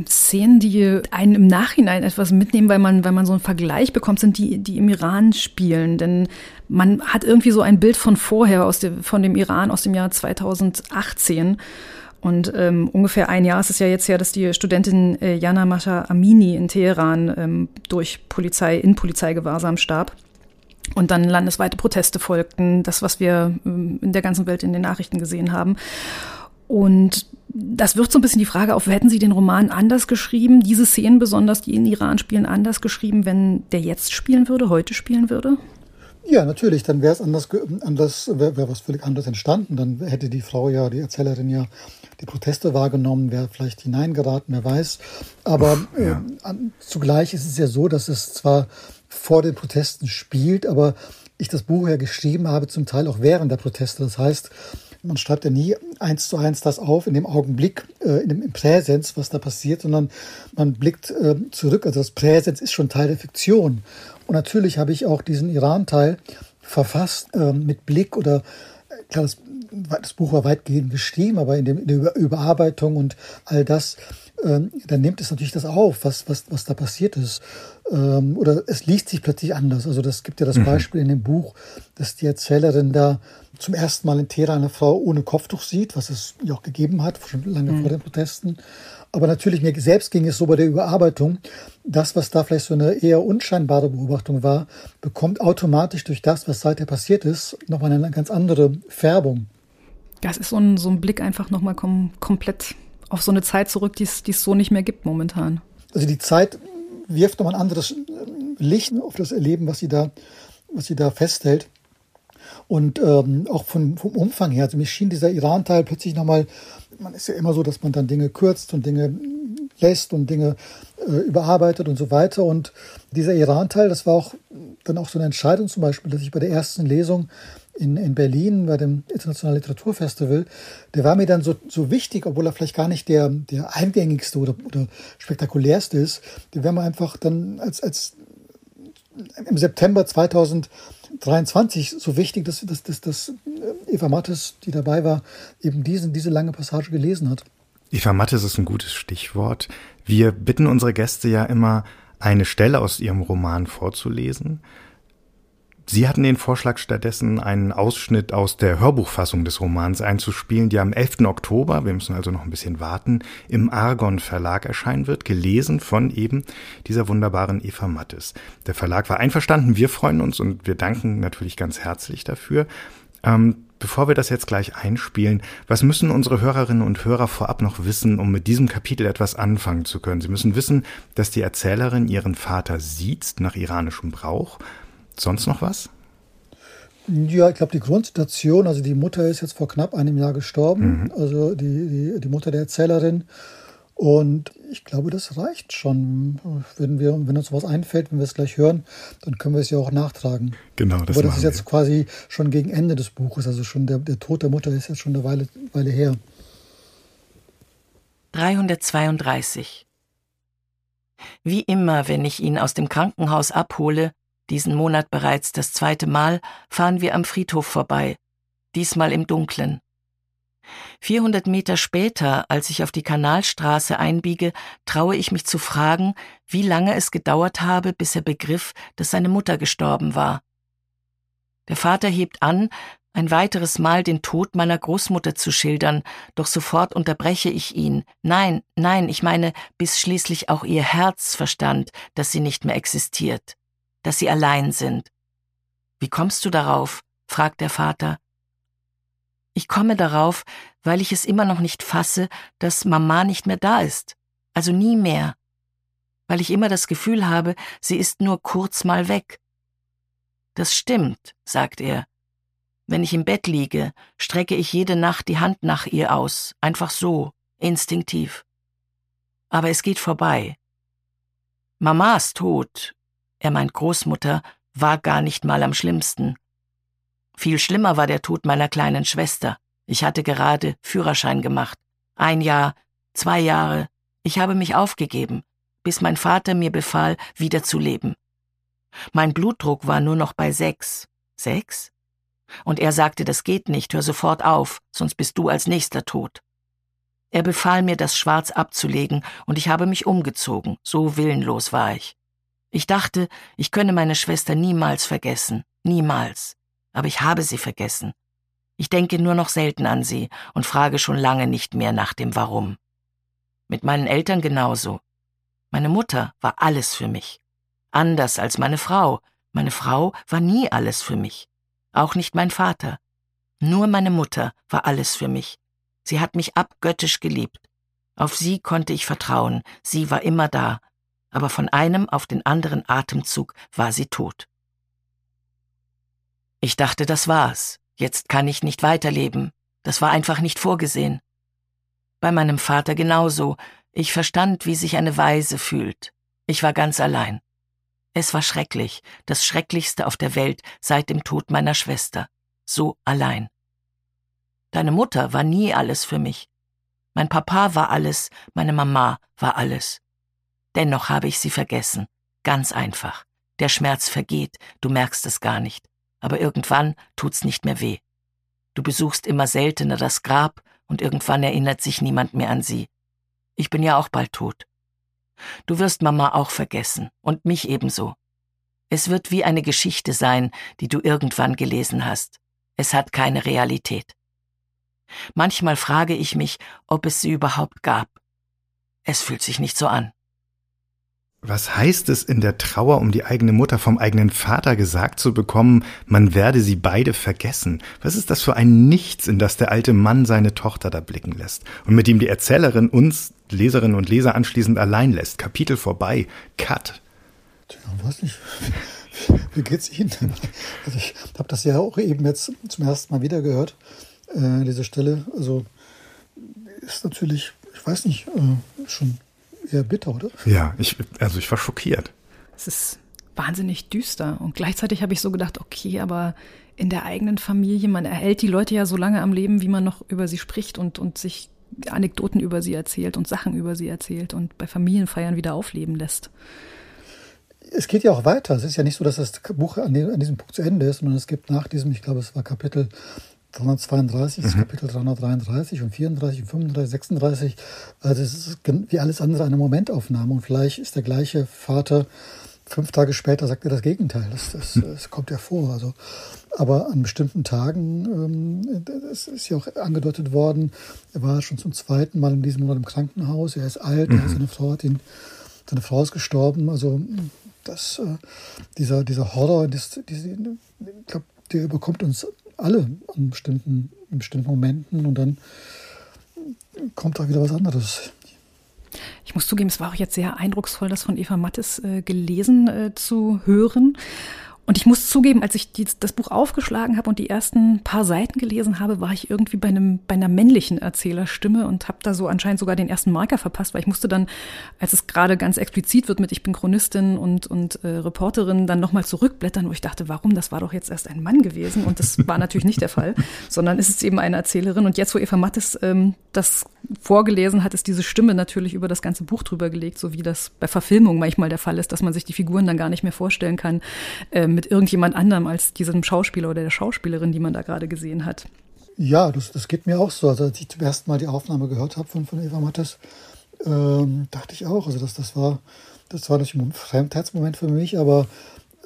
Szenen, die einen im Nachhinein etwas mitnehmen, weil man, weil man so einen Vergleich bekommt, sind die, die im Iran spielen. Denn man hat irgendwie so ein Bild von vorher, aus dem, von dem Iran aus dem Jahr 2018. Und ähm, ungefähr ein Jahr ist es ja jetzt her, dass die Studentin äh, Jana Masha Amini in Teheran ähm, durch Polizei in Polizeigewahrsam starb. Und dann landesweite Proteste folgten, das, was wir ähm, in der ganzen Welt in den Nachrichten gesehen haben. Und das wirft so ein bisschen die Frage auf, hätten Sie den Roman anders geschrieben, diese Szenen besonders, die in Iran spielen, anders geschrieben, wenn der jetzt spielen würde, heute spielen würde? Ja, natürlich, dann wäre es anders, anders wäre wär was völlig anderes entstanden. Dann hätte die Frau ja, die Erzählerin ja die Proteste wahrgenommen, wäre vielleicht hineingeraten, wer weiß. Aber Ach, ja. äh, zugleich ist es ja so, dass es zwar vor den Protesten spielt, aber ich das Buch ja geschrieben habe, zum Teil auch während der Proteste. Das heißt, man schreibt ja nie eins zu eins das auf in dem Augenblick, äh, in dem im Präsens, was da passiert, sondern man blickt äh, zurück. Also das Präsens ist schon Teil der Fiktion. Und natürlich habe ich auch diesen Iran-Teil verfasst äh, mit Blick oder äh, klar, das, das, Buch war weitgehend geschrieben, aber in, dem, in der Überarbeitung und all das, ähm, dann nimmt es natürlich das auf, was, was, was da passiert ist. Ähm, oder es liest sich plötzlich anders. Also das gibt ja das mhm. Beispiel in dem Buch, dass die Erzählerin da zum ersten Mal in Teheran eine Frau ohne Kopftuch sieht, was es ja auch gegeben hat, schon lange mhm. vor den Protesten. Aber natürlich, mir selbst ging es so bei der Überarbeitung, das, was da vielleicht so eine eher unscheinbare Beobachtung war, bekommt automatisch durch das, was seither passiert ist, nochmal eine ganz andere Färbung. Das ist so ein, so ein Blick einfach nochmal kom komplett auf so eine Zeit zurück, die es so nicht mehr gibt momentan. Also die Zeit wirft nochmal ein anderes Licht auf das Erleben, was sie da, was sie da festhält. Und ähm, auch von, vom Umfang her, also mir schien dieser Iran-Teil plötzlich nochmal, man ist ja immer so, dass man dann Dinge kürzt und Dinge lässt und Dinge äh, überarbeitet und so weiter. Und dieser Iran-Teil, das war auch dann auch so eine Entscheidung zum Beispiel, dass ich bei der ersten Lesung in, in Berlin bei dem Internationalen Literaturfestival, der war mir dann so, so wichtig, obwohl er vielleicht gar nicht der, der eingängigste oder, oder spektakulärste ist. Der wäre mir einfach dann als, als im September 2000 23 so wichtig, dass, dass, dass, dass äh, Eva Mattes, die dabei war, eben diesen, diese lange Passage gelesen hat. Eva Mattes ist ein gutes Stichwort. Wir bitten unsere Gäste ja immer, eine Stelle aus ihrem Roman vorzulesen. Sie hatten den Vorschlag stattdessen, einen Ausschnitt aus der Hörbuchfassung des Romans einzuspielen, die am 11. Oktober, wir müssen also noch ein bisschen warten, im Argon Verlag erscheinen wird, gelesen von eben dieser wunderbaren Eva Mattes. Der Verlag war einverstanden, wir freuen uns und wir danken natürlich ganz herzlich dafür. Ähm, bevor wir das jetzt gleich einspielen, was müssen unsere Hörerinnen und Hörer vorab noch wissen, um mit diesem Kapitel etwas anfangen zu können? Sie müssen wissen, dass die Erzählerin ihren Vater sieht nach iranischem Brauch Sonst noch was? Ja, ich glaube, die Grundsituation, also die Mutter ist jetzt vor knapp einem Jahr gestorben, mhm. also die, die, die Mutter der Erzählerin. Und ich glaube, das reicht schon. Wenn, wir, wenn uns was einfällt, wenn wir es gleich hören, dann können wir es ja auch nachtragen. Genau, das Aber das ist jetzt wir. quasi schon gegen Ende des Buches. Also schon der, der Tod der Mutter ist jetzt schon eine Weile, Weile her. 332. Wie immer, wenn ich ihn aus dem Krankenhaus abhole, diesen Monat bereits das zweite Mal, fahren wir am Friedhof vorbei, diesmal im Dunklen. 400 Meter später, als ich auf die Kanalstraße einbiege, traue ich mich zu fragen, wie lange es gedauert habe, bis er begriff, dass seine Mutter gestorben war. Der Vater hebt an, ein weiteres Mal den Tod meiner Großmutter zu schildern, doch sofort unterbreche ich ihn. Nein, nein, ich meine, bis schließlich auch ihr Herz verstand, dass sie nicht mehr existiert, dass sie allein sind. Wie kommst du darauf? fragt der Vater. Ich komme darauf, weil ich es immer noch nicht fasse, dass Mama nicht mehr da ist, also nie mehr, weil ich immer das Gefühl habe, sie ist nur kurz mal weg. Das stimmt, sagt er, wenn ich im Bett liege, strecke ich jede Nacht die Hand nach ihr aus, einfach so, instinktiv. Aber es geht vorbei. Mamas Tod, er meint Großmutter, war gar nicht mal am schlimmsten. Viel schlimmer war der Tod meiner kleinen Schwester. Ich hatte gerade Führerschein gemacht. Ein Jahr, zwei Jahre. Ich habe mich aufgegeben, bis mein Vater mir befahl, wieder zu leben. Mein Blutdruck war nur noch bei sechs. Sechs? Und er sagte, das geht nicht, hör sofort auf, sonst bist du als nächster tot. Er befahl mir, das Schwarz abzulegen, und ich habe mich umgezogen, so willenlos war ich. Ich dachte, ich könne meine Schwester niemals vergessen, niemals. Aber ich habe sie vergessen. Ich denke nur noch selten an sie und frage schon lange nicht mehr nach dem Warum. Mit meinen Eltern genauso. Meine Mutter war alles für mich. Anders als meine Frau. Meine Frau war nie alles für mich auch nicht mein Vater. Nur meine Mutter war alles für mich. Sie hat mich abgöttisch geliebt. Auf sie konnte ich vertrauen, sie war immer da, aber von einem auf den anderen Atemzug war sie tot. Ich dachte, das war's. Jetzt kann ich nicht weiterleben. Das war einfach nicht vorgesehen. Bei meinem Vater genauso. Ich verstand, wie sich eine Weise fühlt. Ich war ganz allein. Es war schrecklich, das Schrecklichste auf der Welt seit dem Tod meiner Schwester. So allein. Deine Mutter war nie alles für mich. Mein Papa war alles, meine Mama war alles. Dennoch habe ich sie vergessen. Ganz einfach. Der Schmerz vergeht, du merkst es gar nicht. Aber irgendwann tut's nicht mehr weh. Du besuchst immer seltener das Grab und irgendwann erinnert sich niemand mehr an sie. Ich bin ja auch bald tot. Du wirst Mama auch vergessen und mich ebenso. Es wird wie eine Geschichte sein, die du irgendwann gelesen hast. Es hat keine Realität. Manchmal frage ich mich, ob es sie überhaupt gab. Es fühlt sich nicht so an. Was heißt es in der Trauer um die eigene Mutter vom eigenen Vater gesagt zu bekommen, man werde sie beide vergessen? Was ist das für ein Nichts, in das der alte Mann seine Tochter da blicken lässt und mit dem die Erzählerin uns, Leserinnen und Leser, anschließend allein lässt? Kapitel vorbei. Cut. Tja, weiß nicht. <laughs> Wie geht's Ihnen denn? Also ich habe das ja auch eben jetzt zum ersten Mal wieder gehört, äh, diese Stelle. Also ist natürlich, ich weiß nicht, äh, schon eher bitter, oder? Ja, ich, also ich war schockiert. Es ist wahnsinnig düster. Und gleichzeitig habe ich so gedacht, okay, aber in der eigenen Familie, man erhält die Leute ja so lange am Leben, wie man noch über sie spricht und, und sich Anekdoten über sie erzählt und Sachen über sie erzählt und bei Familienfeiern wieder aufleben lässt. Es geht ja auch weiter. Es ist ja nicht so, dass das Buch an, diesem Punkt zu Ende ist, sondern es gibt nach diesem, ich glaube, es war Kapitel 332, mhm. Kapitel 333 und 34 und 35, 36. Also es ist wie alles andere eine Momentaufnahme und vielleicht ist der gleiche Vater fünf Tage später sagt er das Gegenteil. Das, das, mhm. das kommt ja vor. Also, aber an bestimmten Tagen, ähm, das ist ja auch angedeutet worden, er war schon zum zweiten Mal in diesem Monat im Krankenhaus. Er ist alt, mhm. seine Frau hat ihn, seine Frau ist gestorben. Also das, äh, dieser, dieser Horror, das, diese, ich glaube, der überkommt uns alle an bestimmten, in bestimmten Momenten und dann kommt da wieder was anderes. Ich muss zugeben, es war auch jetzt sehr eindrucksvoll, das von Eva Mattes äh, gelesen äh, zu hören. Und ich muss zugeben, als ich die, das Buch aufgeschlagen habe und die ersten paar Seiten gelesen habe, war ich irgendwie bei einem bei einer männlichen Erzählerstimme und habe da so anscheinend sogar den ersten Marker verpasst, weil ich musste dann, als es gerade ganz explizit wird mit ich bin Chronistin und und äh, Reporterin, dann nochmal zurückblättern, wo ich dachte, warum? Das war doch jetzt erst ein Mann gewesen und das war natürlich nicht der Fall, <laughs> sondern es ist eben eine Erzählerin. Und jetzt, wo Eva Mattes ähm, das vorgelesen hat, ist diese Stimme natürlich über das ganze Buch drüber gelegt, so wie das bei Verfilmung manchmal der Fall ist, dass man sich die Figuren dann gar nicht mehr vorstellen kann. Ähm, mit irgendjemand anderem als diesem Schauspieler oder der Schauspielerin, die man da gerade gesehen hat. Ja, das, das geht mir auch so. Also als ich zum ersten Mal die Aufnahme gehört habe von, von Eva Mattes, ähm, dachte ich auch, also das, das war, das war natürlich ein Fremdheitsmoment für mich, aber,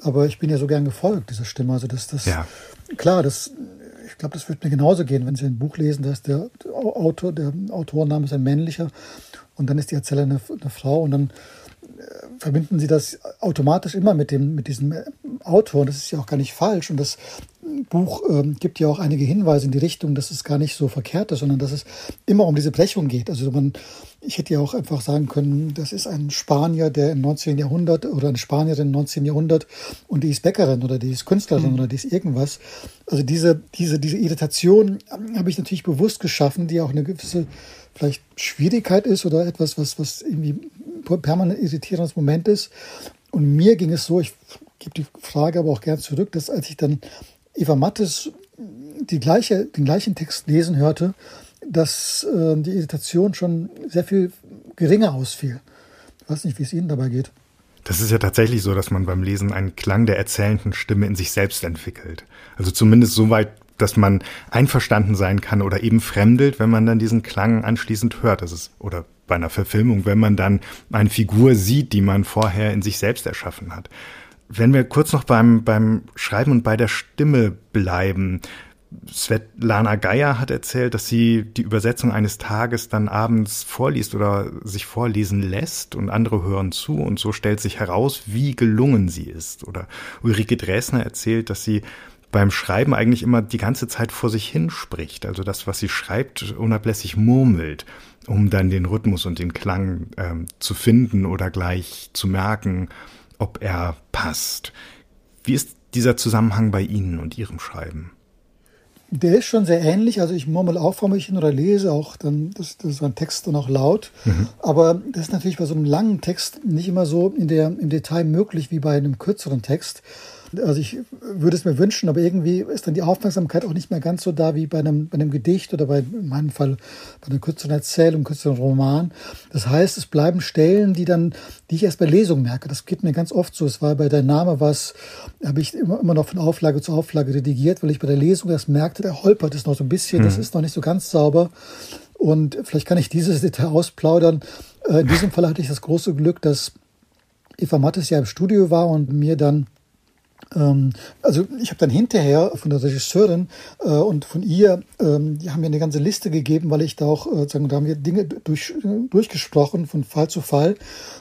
aber ich bin ja so gern gefolgt, dieser Stimme. Also das, das, ja. klar, das, glaube, das wird mir genauso gehen, wenn Sie ein Buch lesen, da ist der Autor, der Autorenname ist ein männlicher und dann ist die Erzählerin eine, eine Frau und dann verbinden sie das automatisch immer mit dem mit diesem Autor. Und das ist ja auch gar nicht falsch. Und das Buch ähm, gibt ja auch einige Hinweise in die Richtung, dass es gar nicht so verkehrt ist, sondern dass es immer um diese Brechung geht. Also man, ich hätte ja auch einfach sagen können, das ist ein Spanier, der im 19. Jahrhundert oder eine Spanierin im 19. Jahrhundert und die ist Bäckerin oder die ist Künstlerin mhm. oder die ist irgendwas. Also diese, diese, diese Irritation habe ich natürlich bewusst geschaffen, die auch eine gewisse vielleicht Schwierigkeit ist oder etwas, was, was irgendwie permanent irritierendes Moment ist. Und mir ging es so, ich gebe die Frage aber auch gern zurück, dass als ich dann Eva Mattes die gleiche, den gleichen Text lesen hörte, dass äh, die Irritation schon sehr viel geringer ausfiel. Ich weiß nicht, wie es Ihnen dabei geht. Das ist ja tatsächlich so, dass man beim Lesen einen Klang der erzählenden Stimme in sich selbst entwickelt. Also zumindest so weit, dass man einverstanden sein kann oder eben fremdelt, wenn man dann diesen Klang anschließend hört. Das ist, oder bei einer Verfilmung, wenn man dann eine Figur sieht, die man vorher in sich selbst erschaffen hat. Wenn wir kurz noch beim, beim Schreiben und bei der Stimme bleiben. Svetlana Geier hat erzählt, dass sie die Übersetzung eines Tages dann abends vorliest oder sich vorlesen lässt und andere hören zu und so stellt sich heraus, wie gelungen sie ist. Oder Ulrike Dresner erzählt, dass sie beim Schreiben eigentlich immer die ganze Zeit vor sich hin spricht. Also das, was sie schreibt, unablässig murmelt, um dann den Rhythmus und den Klang ähm, zu finden oder gleich zu merken, ob er passt. Wie ist dieser Zusammenhang bei Ihnen und Ihrem Schreiben? Der ist schon sehr ähnlich. Also ich murmel auch vor mich hin oder lese auch dann, das, das ist ein Text dann auch laut. Mhm. Aber das ist natürlich bei so einem langen Text nicht immer so in der, im Detail möglich wie bei einem kürzeren Text. Also ich würde es mir wünschen, aber irgendwie ist dann die Aufmerksamkeit auch nicht mehr ganz so da wie bei einem, bei einem Gedicht oder bei, in meinem Fall bei einer kürzeren Erzählung, kürzeren Roman. Das heißt, es bleiben Stellen, die dann, die ich erst bei Lesung merke. Das geht mir ganz oft so. Es war bei der Name was, habe ich immer, immer noch von Auflage zu Auflage redigiert, weil ich bei der Lesung erst merkte, der holpert es noch so ein bisschen, mhm. das ist noch nicht so ganz sauber. Und vielleicht kann ich dieses Detail ausplaudern. Äh, in diesem Fall hatte ich das große Glück, dass Eva Mattes ja im Studio war und mir dann also ich habe dann hinterher von der Regisseurin äh, und von ihr, ähm, die haben mir eine ganze Liste gegeben, weil ich da auch, äh, sagen, da haben wir Dinge durch, durchgesprochen von Fall zu Fall,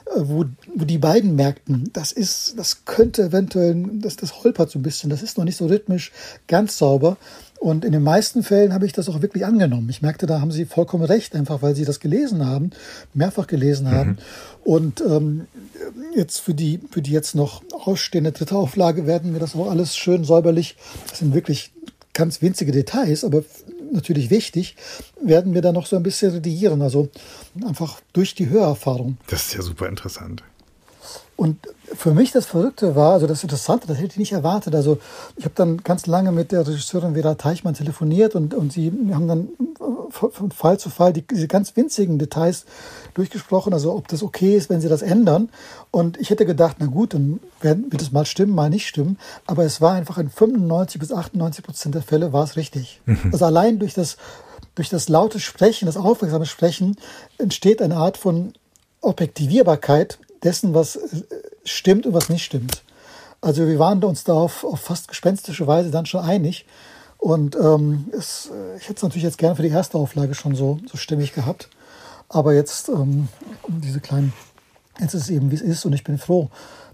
äh, wo, wo die beiden merkten, das ist, das könnte eventuell, das, das holpert so ein bisschen, das ist noch nicht so rhythmisch ganz sauber. Und in den meisten Fällen habe ich das auch wirklich angenommen. Ich merkte, da haben sie vollkommen recht, einfach weil sie das gelesen haben, mehrfach gelesen mhm. haben. Und ähm, jetzt für die, für die jetzt noch ausstehende dritte Auflage werden wir das auch alles schön säuberlich, das sind wirklich ganz winzige Details, aber natürlich wichtig, werden wir da noch so ein bisschen redigieren. Also einfach durch die Hörerfahrung. Das ist ja super interessant. Und für mich das Verrückte war, also das Interessante, das hätte ich nicht erwartet. Also ich habe dann ganz lange mit der Regisseurin Vera Teichmann telefoniert und, und sie haben dann von Fall zu Fall die, diese ganz winzigen Details durchgesprochen, also ob das okay ist, wenn sie das ändern. Und ich hätte gedacht, na gut, dann wird es mal stimmen, mal nicht stimmen. Aber es war einfach in 95 bis 98 Prozent der Fälle war es richtig. Mhm. Also allein durch das, durch das laute Sprechen, das aufmerksame Sprechen entsteht eine Art von Objektivierbarkeit dessen, was äh, stimmt und was nicht stimmt. Also wir waren uns da auf, auf fast gespenstische Weise dann schon einig. Und ähm, es, äh, ich hätte es natürlich jetzt gerne für die erste Auflage schon so, so stimmig gehabt. Aber jetzt ähm, diese kleinen, jetzt ist es eben wie es ist und ich bin froh,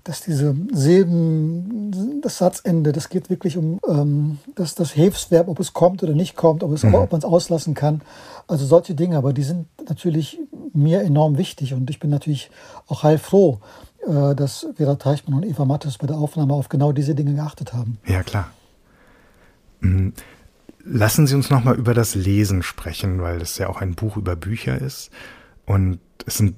dass diese Silben, das Satzende, das geht wirklich um ähm, das, das Hilfsverb, ob es kommt oder nicht kommt, ob, mhm. ob man es auslassen kann. Also solche Dinge, aber die sind natürlich mir enorm wichtig und ich bin natürlich auch heilfroh, äh, dass Vera Teichmann und Eva Mattes bei der Aufnahme auf genau diese Dinge geachtet haben. Ja, klar. Mhm. Lassen Sie uns noch mal über das Lesen sprechen, weil es ja auch ein Buch über Bücher ist und es sind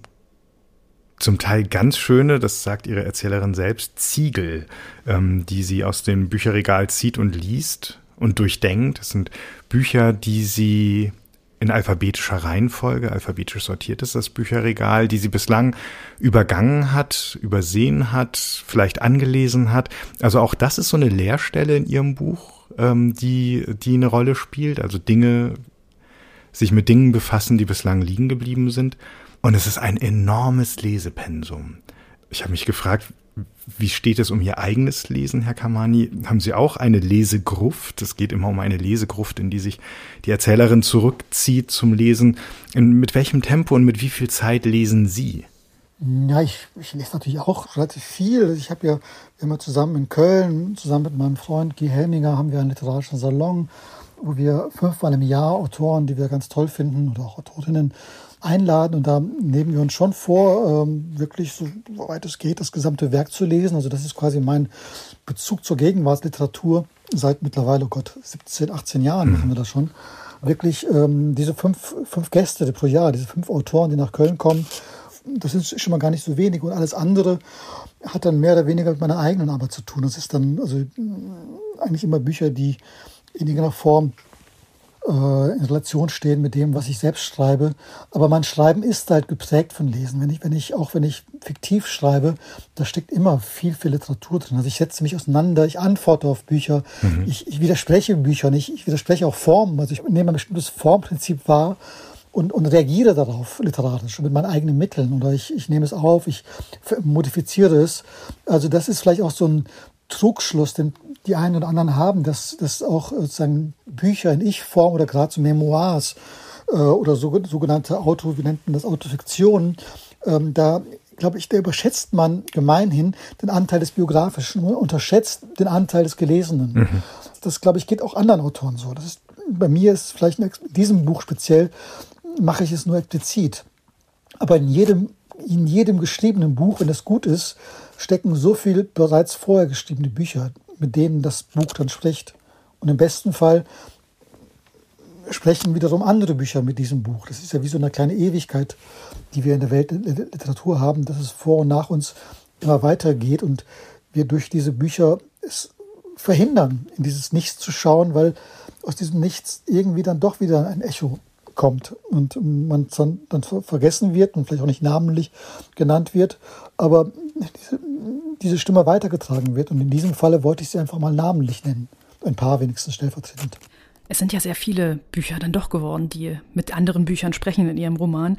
zum Teil ganz schöne, das sagt ihre Erzählerin selbst, Ziegel, ähm, die sie aus dem Bücherregal zieht und liest und durchdenkt. Das sind Bücher, die sie in alphabetischer Reihenfolge, alphabetisch sortiert ist das Bücherregal, die sie bislang übergangen hat, übersehen hat, vielleicht angelesen hat. Also auch das ist so eine Leerstelle in ihrem Buch, ähm, die, die eine Rolle spielt. Also Dinge, sich mit Dingen befassen, die bislang liegen geblieben sind. Und es ist ein enormes Lesepensum. Ich habe mich gefragt, Wie steht es um Ihr eigenes Lesen, Herr Kamani? Haben Sie auch eine Lesegruft? Es geht immer um eine Lesegruft, in die sich die Erzählerin zurückzieht zum Lesen. mit welchem Tempo und mit wie viel Zeit lesen Sie? Ja, ich, ich lese natürlich auch relativ viel. Ich habe ja, ja zusammen in Köln, zusammen mit meinem Freund Guy Helminger, haben wir einen literarischen Salon, wo wir fünfmal im Jahr Autoren, die wir ganz toll finden, oder auch Autorinnen einladen. Und da nehmen wir uns schon vor, ähm, wirklich, so weit es geht, das gesamte Werk zu lesen. Also das ist quasi mein Bezug zur Gegenwartsliteratur. Seit mittlerweile, oh Gott, 17, 18 Jahren machen wir das schon. Wirklich ähm, diese fünf, fünf Gäste pro Jahr, diese fünf Autoren, die nach Köln kommen, das ist schon mal gar nicht so wenig. Und alles andere hat dann mehr oder weniger mit meiner eigenen Arbeit zu tun. Das ist dann also eigentlich immer Bücher, die in irgendeiner Form äh, in Relation stehen mit dem, was ich selbst schreibe. Aber mein Schreiben ist halt geprägt von Lesen. Wenn ich, wenn ich, auch wenn ich fiktiv schreibe, da steckt immer viel, viel Literatur drin. Also ich setze mich auseinander, ich antworte auf Bücher, mhm. ich, ich widerspreche Büchern, ich, ich widerspreche auch Formen. Also ich nehme ein bestimmtes Formprinzip wahr und, und reagiere darauf literarisch mit meinen eigenen Mitteln oder ich, ich nehme es auf, ich modifiziere es. Also das ist vielleicht auch so ein Trugschluss, den die einen oder anderen haben, dass, dass auch sozusagen Bücher in Ich-Form oder gerade so Memoirs äh, oder so, sogenannte Auto, wie nennt man das, Autofiktionen, ähm, da glaube ich, da überschätzt man gemeinhin den Anteil des Biografischen und unterschätzt den Anteil des Gelesenen. Mhm. Das, glaube ich, geht auch anderen Autoren so. Das ist, bei mir ist vielleicht in diesem Buch speziell mache ich es nur explizit. Aber in jedem, in jedem geschriebenen Buch, wenn es gut ist, stecken so viele bereits vorher geschriebene Bücher, mit denen das Buch dann spricht. Und im besten Fall sprechen wiederum andere Bücher mit diesem Buch. Das ist ja wie so eine kleine Ewigkeit, die wir in der Weltliteratur haben, dass es vor und nach uns immer weitergeht und wir durch diese Bücher es verhindern, in dieses Nichts zu schauen, weil aus diesem Nichts irgendwie dann doch wieder ein Echo kommt und man dann, vergessen wird und vielleicht auch nicht namentlich genannt wird, aber diese, diese Stimme weitergetragen wird. Und in diesem Falle wollte ich sie einfach mal namentlich nennen. Ein paar wenigstens stellvertretend. Es sind ja sehr viele Bücher dann doch geworden, die mit anderen Büchern sprechen in ihrem Roman.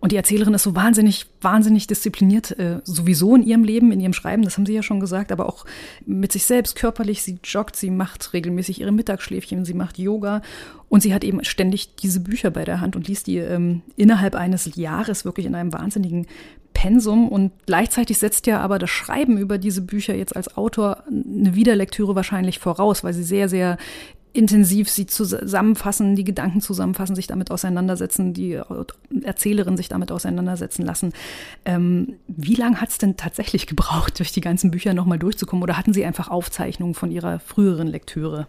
Und die Erzählerin ist so wahnsinnig, wahnsinnig diszipliniert, äh, sowieso in ihrem Leben, in ihrem Schreiben, das haben Sie ja schon gesagt, aber auch mit sich selbst körperlich. Sie joggt, sie macht regelmäßig ihre Mittagsschläfchen, sie macht Yoga und sie hat eben ständig diese Bücher bei der Hand und liest die ähm, innerhalb eines Jahres wirklich in einem wahnsinnigen Pensum und gleichzeitig setzt ja aber das Schreiben über diese Bücher jetzt als Autor eine Wiederlektüre wahrscheinlich voraus, weil sie sehr, sehr intensiv sie zusammenfassen, die Gedanken zusammenfassen, sich damit auseinandersetzen, die Erzählerin sich damit auseinandersetzen lassen. Ähm, wie lange hat es denn tatsächlich gebraucht, durch die ganzen Bücher nochmal durchzukommen? Oder hatten Sie einfach Aufzeichnungen von Ihrer früheren Lektüre?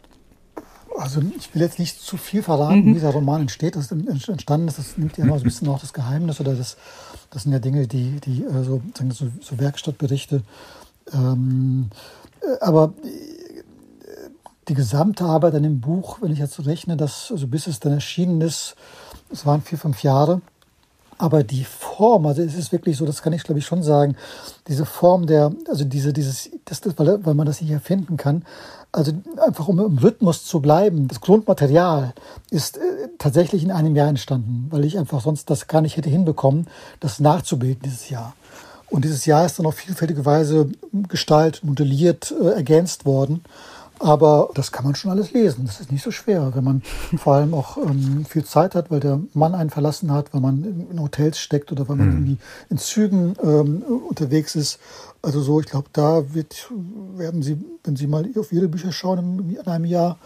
Also ich will jetzt nicht zu viel verraten, mhm. wie dieser Roman entsteht. Das entstanden ist, das nimmt ja immer so ein bisschen auch das Geheimnis oder das, das sind ja Dinge, die, die äh, so, so, so Werkstattberichte. Ähm, äh, aber die gesamte Arbeit an dem Buch, wenn ich jetzt rechne, dass, also bis es dann erschienen ist, es waren vier, fünf Jahre. Aber die Form, also es ist wirklich so, das kann ich glaube ich schon sagen, diese Form der, also diese, dieses, das, weil, weil man das nicht erfinden kann, also einfach um im Rhythmus zu bleiben, das Grundmaterial ist äh, tatsächlich in einem Jahr entstanden, weil ich einfach sonst das gar nicht hätte hinbekommen, das nachzubilden dieses Jahr. Und dieses Jahr ist dann auf vielfältige Weise gestaltet, modelliert, äh, ergänzt worden. Aber das kann man schon alles lesen. Das ist nicht so schwer, wenn man <laughs> vor allem auch ähm, viel Zeit hat, weil der Mann einen verlassen hat, weil man in Hotels steckt oder weil man mhm. irgendwie in Zügen ähm, unterwegs ist. Also so, ich glaube, da wird, werden Sie, wenn Sie mal auf Ihre Bücher schauen in einem Jahr,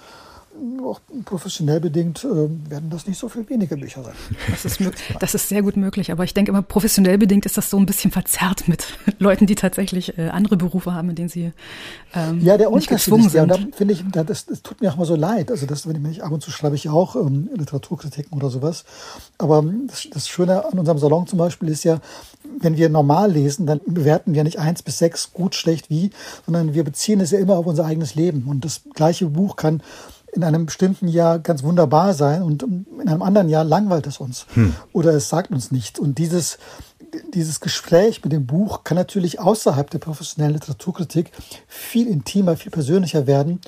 auch professionell bedingt äh, werden das nicht so viel weniger Bücher sein. Das ist, <laughs> das ist sehr gut möglich, aber ich denke immer, professionell bedingt ist das so ein bisschen verzerrt mit <laughs> Leuten, die tatsächlich äh, andere Berufe haben, in denen sie ähm, ja, der nicht gezwungen ist, sind. Ja, da finde ich, das, das, tut mir auch mal so leid. Also das, wenn ich mich ab und zu schreibe ich auch ähm, Literaturkritiken oder sowas. Aber das, das Schöne an unserem Salon zum Beispiel ist ja, wenn wir normal lesen, dann bewerten wir nicht eins bis sechs gut, schlecht, wie, sondern wir beziehen es ja immer auf unser eigenes Leben. Und das gleiche Buch kann in einem bestimmten Jahr ganz wunderbar sein und in einem anderen Jahr langweilt es uns hm. oder es sagt uns nichts. Und dieses, dieses Gespräch mit dem Buch kann natürlich außerhalb der professionellen Literaturkritik viel intimer, viel persönlicher werden,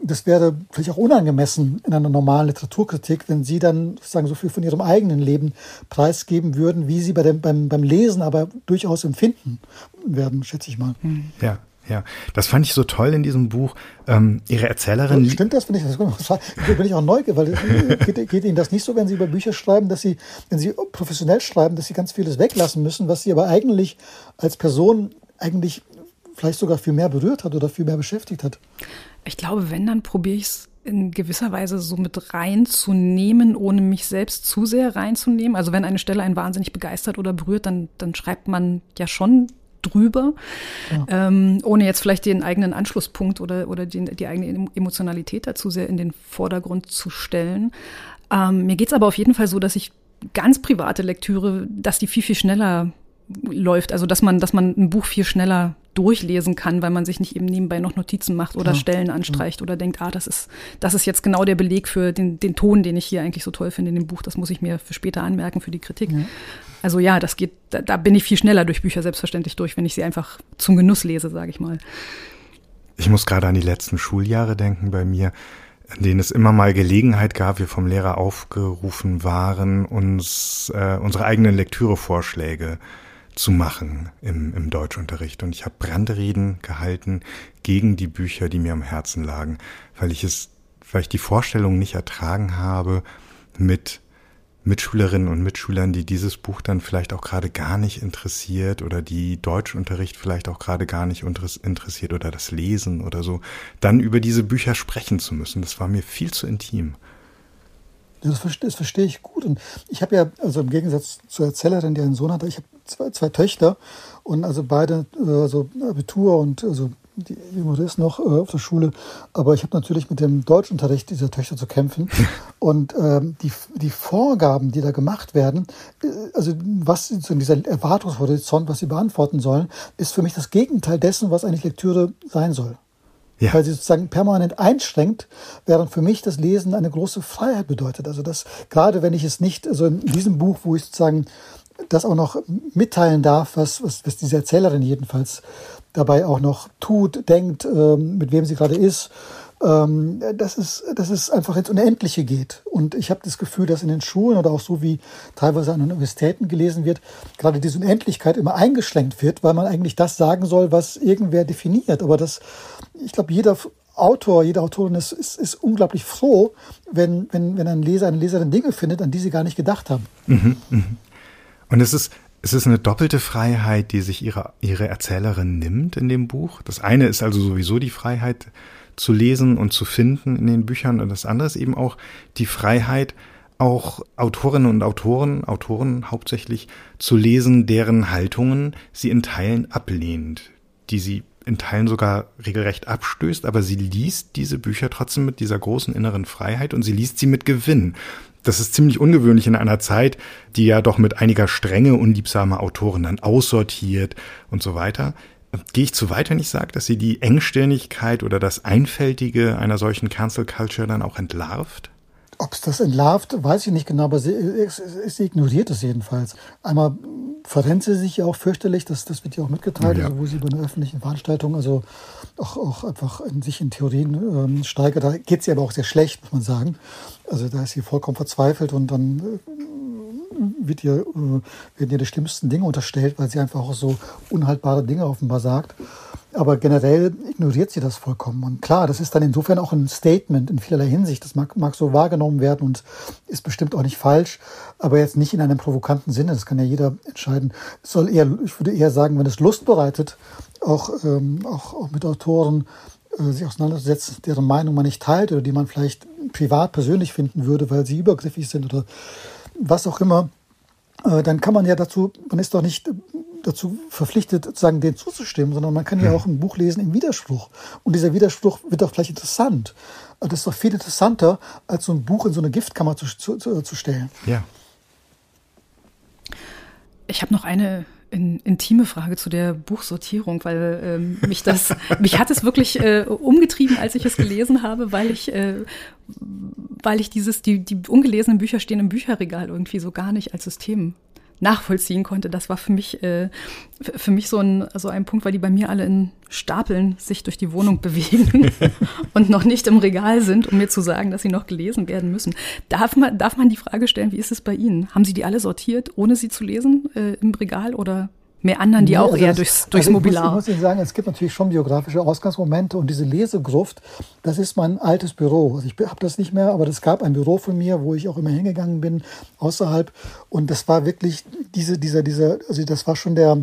das wäre vielleicht auch unangemessen in einer normalen Literaturkritik, wenn Sie dann sozusagen so viel von Ihrem eigenen Leben preisgeben würden, wie Sie bei dem, beim, beim Lesen aber durchaus empfinden werden, schätze ich mal. Ja. Ja, das fand ich so toll in diesem Buch. Ähm, Ihre Erzählerin. Stimmt das? Bin ich, das bin ich auch neugierig, weil <laughs> geht, geht Ihnen das nicht so, wenn Sie über Bücher schreiben, dass Sie, wenn Sie professionell schreiben, dass Sie ganz vieles weglassen müssen, was Sie aber eigentlich als Person eigentlich vielleicht sogar viel mehr berührt hat oder viel mehr beschäftigt hat? Ich glaube, wenn, dann probiere ich es in gewisser Weise so mit reinzunehmen, ohne mich selbst zu sehr reinzunehmen. Also wenn eine Stelle einen wahnsinnig begeistert oder berührt, dann, dann schreibt man ja schon drüber, ja. ähm, ohne jetzt vielleicht den eigenen Anschlusspunkt oder, oder den, die eigene Emotionalität dazu sehr in den Vordergrund zu stellen. Ähm, mir geht's aber auf jeden Fall so, dass ich ganz private Lektüre, dass die viel, viel schneller läuft. Also dass man, dass man ein Buch viel schneller durchlesen kann, weil man sich nicht eben nebenbei noch Notizen macht oder ja. Stellen anstreicht ja. oder denkt, ah, das ist, das ist jetzt genau der Beleg für den, den Ton, den ich hier eigentlich so toll finde in dem Buch. Das muss ich mir für später anmerken, für die Kritik. Ja. Also ja, das geht, da, da bin ich viel schneller durch Bücher selbstverständlich durch, wenn ich sie einfach zum Genuss lese, sage ich mal. Ich muss gerade an die letzten Schuljahre denken bei mir, in denen es immer mal Gelegenheit gab, wir vom Lehrer aufgerufen waren, uns äh, unsere eigenen Lektürevorschläge zu machen im, im Deutschunterricht. Und ich habe Brandreden gehalten gegen die Bücher, die mir am Herzen lagen, weil ich es, weil ich die Vorstellung nicht ertragen habe, mit Mitschülerinnen und Mitschülern, die dieses Buch dann vielleicht auch gerade gar nicht interessiert oder die Deutschunterricht vielleicht auch gerade gar nicht interessiert oder das Lesen oder so, dann über diese Bücher sprechen zu müssen. Das war mir viel zu intim. Das, verstehe, das verstehe ich gut. Und ich habe ja, also im Gegensatz zur Erzählerin, die einen Sohn hatte, ich habe zwei, zwei Töchter und also beide, also Abitur und also die Jüngere ist noch äh, auf der Schule, aber ich habe natürlich mit dem Deutschunterricht dieser Töchter zu kämpfen. <laughs> Und ähm, die, die Vorgaben, die da gemacht werden, äh, also was so in dieser Erwartungshorizont, was sie beantworten sollen, ist für mich das Gegenteil dessen, was eigentlich Lektüre sein soll. Ja. Weil sie sozusagen permanent einschränkt, während für mich das Lesen eine große Freiheit bedeutet. Also das, gerade wenn ich es nicht, also in diesem Buch, wo ich sozusagen das auch noch mitteilen darf, was, was, was diese Erzählerin jedenfalls dabei auch noch tut, denkt, ähm, mit wem sie gerade ist, ähm, dass, es, dass es einfach ins Unendliche geht. Und ich habe das Gefühl, dass in den Schulen oder auch so wie teilweise an Universitäten gelesen wird, gerade diese Unendlichkeit immer eingeschränkt wird, weil man eigentlich das sagen soll, was irgendwer definiert. Aber das, ich glaube, jeder Autor, jede Autorin ist, ist, ist unglaublich froh, wenn, wenn, wenn ein Leser, eine Leserin Dinge findet, an die sie gar nicht gedacht haben. Mhm, mh. Und es ist, es ist eine doppelte Freiheit, die sich ihre, ihre Erzählerin nimmt in dem Buch. Das eine ist also sowieso die Freiheit zu lesen und zu finden in den Büchern und das andere ist eben auch die Freiheit, auch Autorinnen und Autoren, Autoren hauptsächlich zu lesen, deren Haltungen sie in Teilen ablehnt, die sie in Teilen sogar regelrecht abstößt, aber sie liest diese Bücher trotzdem mit dieser großen inneren Freiheit und sie liest sie mit Gewinn. Das ist ziemlich ungewöhnlich in einer Zeit, die ja doch mit einiger Strenge unliebsamer Autoren dann aussortiert und so weiter. Gehe ich zu weit, wenn ich sage, dass sie die Engstirnigkeit oder das Einfältige einer solchen Cancel Culture dann auch entlarvt? Ob es das entlarvt, weiß ich nicht genau, aber sie, sie ignoriert es jedenfalls. Einmal verrennt sie sich ja auch fürchterlich, das, das wird ja auch mitgeteilt, ja. Also wo sie bei einer öffentlichen Veranstaltung also auch, auch einfach in sich in Theorien ähm, steigert. Da geht sie aber auch sehr schlecht, muss man sagen. Also da ist sie vollkommen verzweifelt und dann äh, wird ihr, äh, werden ihr die schlimmsten Dinge unterstellt, weil sie einfach auch so unhaltbare Dinge offenbar sagt. Aber generell ignoriert sie das vollkommen. Und klar, das ist dann insofern auch ein Statement in vielerlei Hinsicht. Das mag, mag so wahrgenommen werden und ist bestimmt auch nicht falsch, aber jetzt nicht in einem provokanten Sinne. Das kann ja jeder entscheiden. Es soll eher, ich würde eher sagen, wenn es Lust bereitet, auch, ähm, auch, auch mit Autoren sich auseinanderzusetzen, deren Meinung man nicht teilt oder die man vielleicht privat persönlich finden würde, weil sie übergriffig sind oder was auch immer, äh, dann kann man ja dazu, man ist doch nicht dazu verpflichtet, sozusagen denen zuzustimmen, sondern man kann ja auch ein Buch lesen im Widerspruch. Und dieser Widerspruch wird auch vielleicht interessant. Das ist doch viel interessanter, als so ein Buch in so eine Giftkammer zu, zu, zu stellen. Ja. Ich habe noch eine in, intime Frage zu der Buchsortierung, weil ähm, mich das, <laughs> mich hat es wirklich äh, umgetrieben, als ich es gelesen habe, weil ich, äh, weil ich dieses, die, die ungelesenen Bücher stehen im Bücherregal irgendwie so gar nicht als System nachvollziehen konnte. Das war für mich, äh, für mich so ein, so ein Punkt, weil die bei mir alle in Stapeln sich durch die Wohnung bewegen <laughs> und noch nicht im Regal sind, um mir zu sagen, dass sie noch gelesen werden müssen. Darf man, darf man die Frage stellen, wie ist es bei Ihnen? Haben Sie die alle sortiert, ohne sie zu lesen äh, im Regal oder mehr anderen, die nee, auch also eher das, durchs, durchs also Mobilar. Ich muss, ich muss Ihnen sagen, es gibt natürlich schon biografische Ausgangsmomente und diese Lesegruft, das ist mein altes Büro. Also ich habe das nicht mehr, aber es gab ein Büro von mir, wo ich auch immer hingegangen bin, außerhalb. Und das war wirklich diese, dieser, dieser, also das war schon der,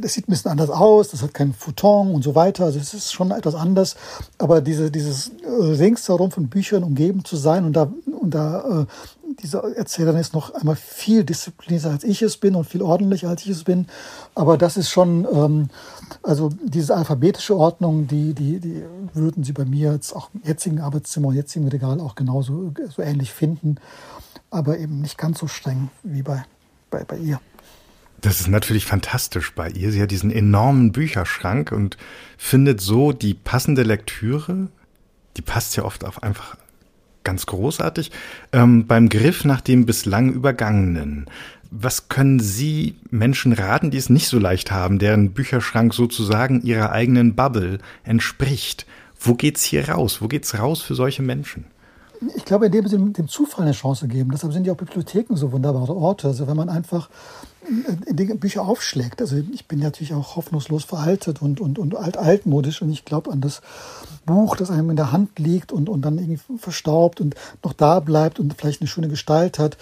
das sieht ein bisschen anders aus, das hat keinen Futon und so weiter. Also es ist schon etwas anders. Aber diese, dieses ringsherum von Büchern umgeben zu sein und da, und da äh, dieser Erzähler ist noch einmal viel disziplinierter als ich es bin und viel ordentlicher als ich es bin. Aber das ist schon, ähm, also diese alphabetische Ordnung, die, die, die würden Sie bei mir jetzt auch im jetzigen Arbeitszimmer und jetzigen Regal auch genauso so ähnlich finden. Aber eben nicht ganz so streng wie bei, bei, bei ihr. Das ist natürlich fantastisch bei ihr. Sie hat diesen enormen Bücherschrank und findet so die passende Lektüre. Die passt ja oft auf einfach ganz großartig. Ähm, beim Griff nach dem bislang Übergangenen. Was können Sie Menschen raten, die es nicht so leicht haben, deren Bücherschrank sozusagen ihrer eigenen Bubble entspricht? Wo geht's hier raus? Wo geht's raus für solche Menschen? Ich glaube, indem sie dem Zufall eine Chance geben. Deshalb sind ja auch Bibliotheken so wunderbare Orte. Also wenn man einfach Bücher aufschlägt. Also ich bin natürlich auch hoffnungslos veraltet und, und, und alt, altmodisch und ich glaube an das Buch, das einem in der Hand liegt und, und dann irgendwie verstaubt und noch da bleibt und vielleicht eine schöne Gestalt hat.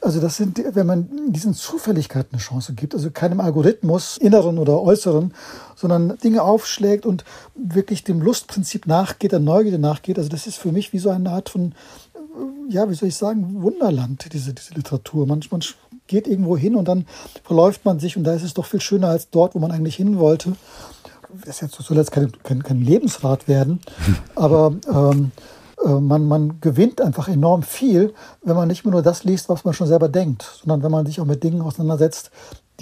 Also das sind, wenn man diesen Zufälligkeiten eine Chance gibt, also keinem Algorithmus, inneren oder äußeren, sondern Dinge aufschlägt und wirklich dem Lustprinzip nachgeht, der Neugierde nachgeht. Also das ist für mich wie so eine Art von ja, wie soll ich sagen, Wunderland, diese, diese Literatur. Man, man geht irgendwo hin und dann verläuft man sich und da ist es doch viel schöner als dort, wo man eigentlich hin wollte. Das jetzt, soll jetzt kein, kein, kein Lebensrat werden, <laughs> aber ähm, äh, man, man gewinnt einfach enorm viel, wenn man nicht mehr nur das liest, was man schon selber denkt, sondern wenn man sich auch mit Dingen auseinandersetzt,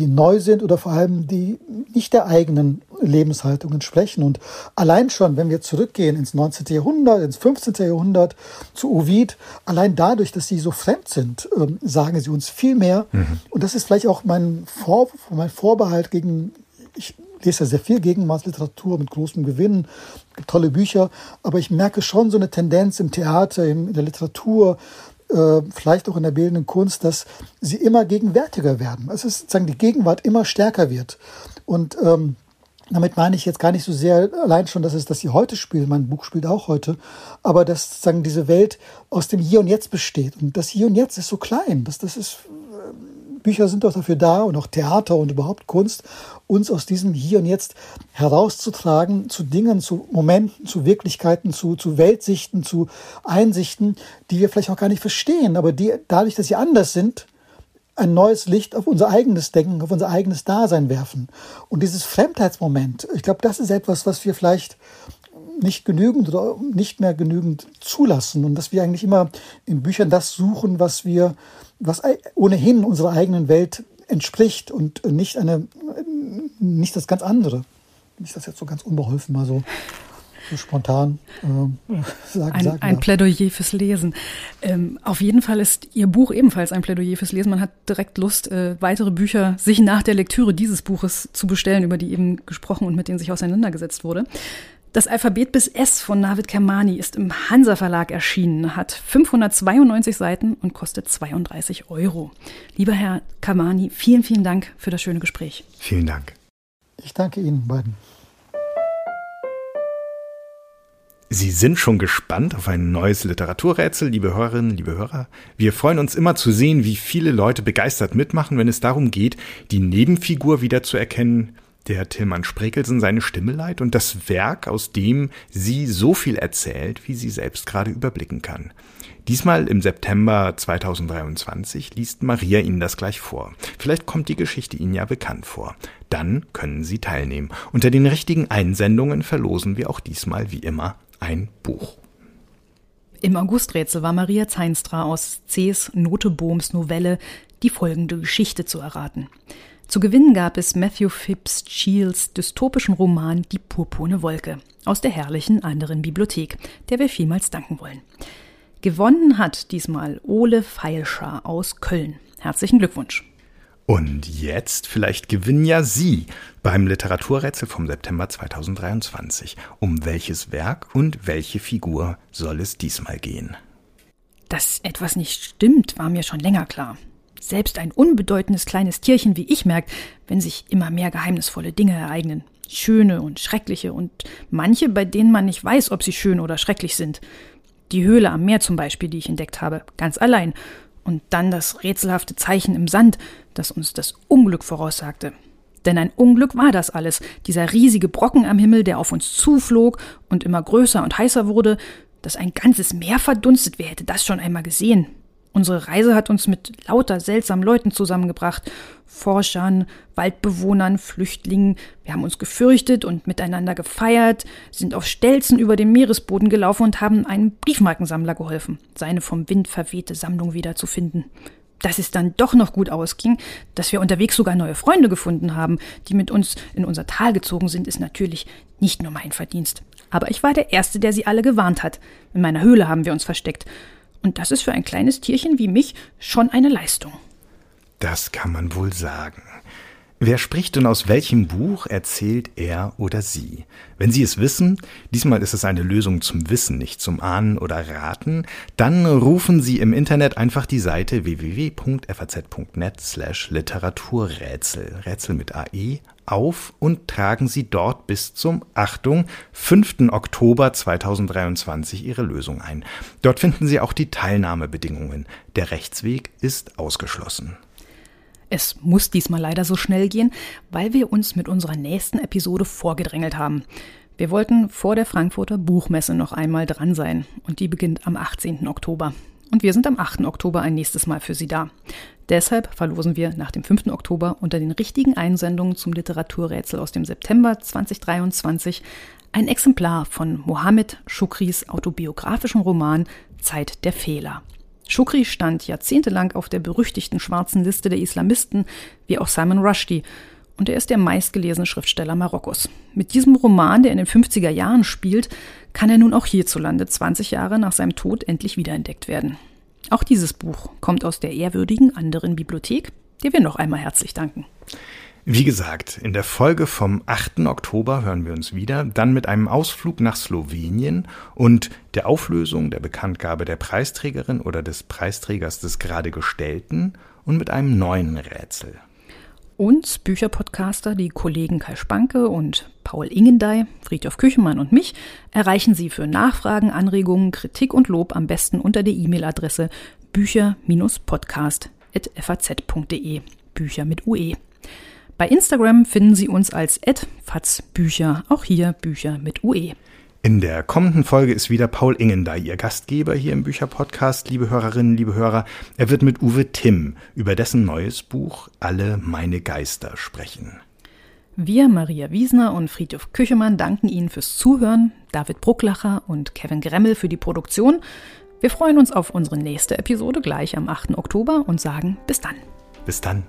die neu sind oder vor allem die nicht der eigenen Lebenshaltung entsprechen. Und allein schon, wenn wir zurückgehen ins 19. Jahrhundert, ins 15. Jahrhundert, zu Ovid, allein dadurch, dass sie so fremd sind, ähm, sagen sie uns viel mehr. Mhm. Und das ist vielleicht auch mein, Vor mein Vorbehalt gegen, ich lese ja sehr viel Gegenwartsliteratur mit großem Gewinn, tolle Bücher, aber ich merke schon so eine Tendenz im Theater, in der Literatur, äh, vielleicht auch in der bildenden Kunst, dass sie immer gegenwärtiger werden. Es ist sozusagen die Gegenwart immer stärker wird. Und ähm, damit meine ich jetzt gar nicht so sehr allein schon, dass es, dass sie heute spielt. Mein Buch spielt auch heute, aber dass sozusagen diese Welt aus dem Hier und Jetzt besteht. Und das Hier und Jetzt ist so klein. Das, das ist Bücher sind doch dafür da und auch Theater und überhaupt Kunst, uns aus diesem Hier und Jetzt herauszutragen zu Dingen, zu Momenten, zu Wirklichkeiten, zu, zu Weltsichten, zu Einsichten, die wir vielleicht auch gar nicht verstehen, aber die dadurch, dass sie anders sind, ein neues Licht auf unser eigenes Denken, auf unser eigenes Dasein werfen. Und dieses Fremdheitsmoment, ich glaube, das ist etwas, was wir vielleicht nicht genügend oder nicht mehr genügend zulassen und dass wir eigentlich immer in Büchern das suchen, was wir was ohnehin unserer eigenen Welt entspricht und nicht eine, nicht das ganz andere. Wenn ich das jetzt so ganz unbeholfen mal so, so spontan äh, sagen, ein, sagen ein Plädoyer fürs Lesen. Ähm, auf jeden Fall ist Ihr Buch ebenfalls ein Plädoyer fürs Lesen. Man hat direkt Lust, äh, weitere Bücher sich nach der Lektüre dieses Buches zu bestellen, über die eben gesprochen und mit denen sich auseinandergesetzt wurde. Das Alphabet bis S von Navid Kermani ist im Hansa Verlag erschienen, hat 592 Seiten und kostet 32 Euro. Lieber Herr Kermani, vielen, vielen Dank für das schöne Gespräch. Vielen Dank. Ich danke Ihnen beiden. Sie sind schon gespannt auf ein neues Literaturrätsel, liebe Hörerinnen, liebe Hörer. Wir freuen uns immer zu sehen, wie viele Leute begeistert mitmachen, wenn es darum geht, die Nebenfigur wiederzuerkennen, der Tillmann Sprekelsen seine Stimme leiht und das Werk, aus dem sie so viel erzählt, wie sie selbst gerade überblicken kann. Diesmal im September 2023 liest Maria Ihnen das gleich vor. Vielleicht kommt die Geschichte Ihnen ja bekannt vor. Dann können Sie teilnehmen. Unter den richtigen Einsendungen verlosen wir auch diesmal wie immer ein Buch. Im Augusträtsel war Maria Zeinstra aus C.s. Notebohms Novelle Die folgende Geschichte zu erraten. Zu gewinnen gab es Matthew Phipps Shields dystopischen Roman Die purpurne Wolke aus der herrlichen anderen Bibliothek, der wir vielmals danken wollen. Gewonnen hat diesmal Ole Feilscher aus Köln. Herzlichen Glückwunsch. Und jetzt vielleicht gewinnen ja Sie beim Literaturrätsel vom September 2023. Um welches Werk und welche Figur soll es diesmal gehen? Dass etwas nicht stimmt, war mir schon länger klar. Selbst ein unbedeutendes kleines Tierchen wie ich merkt, wenn sich immer mehr geheimnisvolle Dinge ereignen. Schöne und schreckliche und manche, bei denen man nicht weiß, ob sie schön oder schrecklich sind. Die Höhle am Meer zum Beispiel, die ich entdeckt habe, ganz allein. Und dann das rätselhafte Zeichen im Sand, das uns das Unglück voraussagte. Denn ein Unglück war das alles, dieser riesige Brocken am Himmel, der auf uns zuflog und immer größer und heißer wurde, dass ein ganzes Meer verdunstet, wer hätte das schon einmal gesehen? Unsere Reise hat uns mit lauter seltsamen Leuten zusammengebracht. Forschern, Waldbewohnern, Flüchtlingen. Wir haben uns gefürchtet und miteinander gefeiert, sind auf Stelzen über den Meeresboden gelaufen und haben einem Briefmarkensammler geholfen, seine vom Wind verwehte Sammlung wiederzufinden. Dass es dann doch noch gut ausging, dass wir unterwegs sogar neue Freunde gefunden haben, die mit uns in unser Tal gezogen sind, ist natürlich nicht nur mein Verdienst. Aber ich war der Erste, der sie alle gewarnt hat. In meiner Höhle haben wir uns versteckt. Und das ist für ein kleines Tierchen wie mich schon eine Leistung. Das kann man wohl sagen. Wer spricht und aus welchem Buch erzählt er oder sie? Wenn Sie es wissen, diesmal ist es eine Lösung zum Wissen, nicht zum Ahnen oder Raten, dann rufen Sie im Internet einfach die Seite www.faz.net slash Literaturrätsel, Rätsel mit AE, auf und tragen Sie dort bis zum, Achtung, 5. Oktober 2023 Ihre Lösung ein. Dort finden Sie auch die Teilnahmebedingungen. Der Rechtsweg ist ausgeschlossen. Es muss diesmal leider so schnell gehen, weil wir uns mit unserer nächsten Episode vorgedrängelt haben. Wir wollten vor der Frankfurter Buchmesse noch einmal dran sein und die beginnt am 18. Oktober. Und wir sind am 8. Oktober ein nächstes Mal für Sie da. Deshalb verlosen wir nach dem 5. Oktober unter den richtigen Einsendungen zum Literaturrätsel aus dem September 2023 ein Exemplar von Mohammed Shukris autobiografischen Roman Zeit der Fehler. Shukri stand jahrzehntelang auf der berüchtigten schwarzen Liste der Islamisten, wie auch Simon Rushdie, und er ist der meistgelesene Schriftsteller Marokkos. Mit diesem Roman, der in den 50er Jahren spielt, kann er nun auch hierzulande 20 Jahre nach seinem Tod endlich wiederentdeckt werden. Auch dieses Buch kommt aus der ehrwürdigen anderen Bibliothek, der wir noch einmal herzlich danken. Wie gesagt, in der Folge vom 8. Oktober hören wir uns wieder, dann mit einem Ausflug nach Slowenien und der Auflösung der Bekanntgabe der Preisträgerin oder des Preisträgers des gerade gestellten und mit einem neuen Rätsel. Uns Bücherpodcaster, die Kollegen Kai Spanke und Paul Ingendey, Friedhof Küchemann und mich, erreichen Sie für Nachfragen, Anregungen, Kritik und Lob am besten unter der E-Mail-Adresse bücher-podcast.faz.de. Bücher mit UE. Bei Instagram finden Sie uns als @fatzbücher, auch hier Bücher mit UE. In der kommenden Folge ist wieder Paul Ingender, Ihr Gastgeber hier im Bücherpodcast, liebe Hörerinnen, liebe Hörer. Er wird mit Uwe Timm über dessen neues Buch Alle meine Geister sprechen. Wir, Maria Wiesner und Friedhof Küchemann, danken Ihnen fürs Zuhören, David Brucklacher und Kevin Gremmel für die Produktion. Wir freuen uns auf unsere nächste Episode gleich am 8. Oktober und sagen bis dann. Bis dann.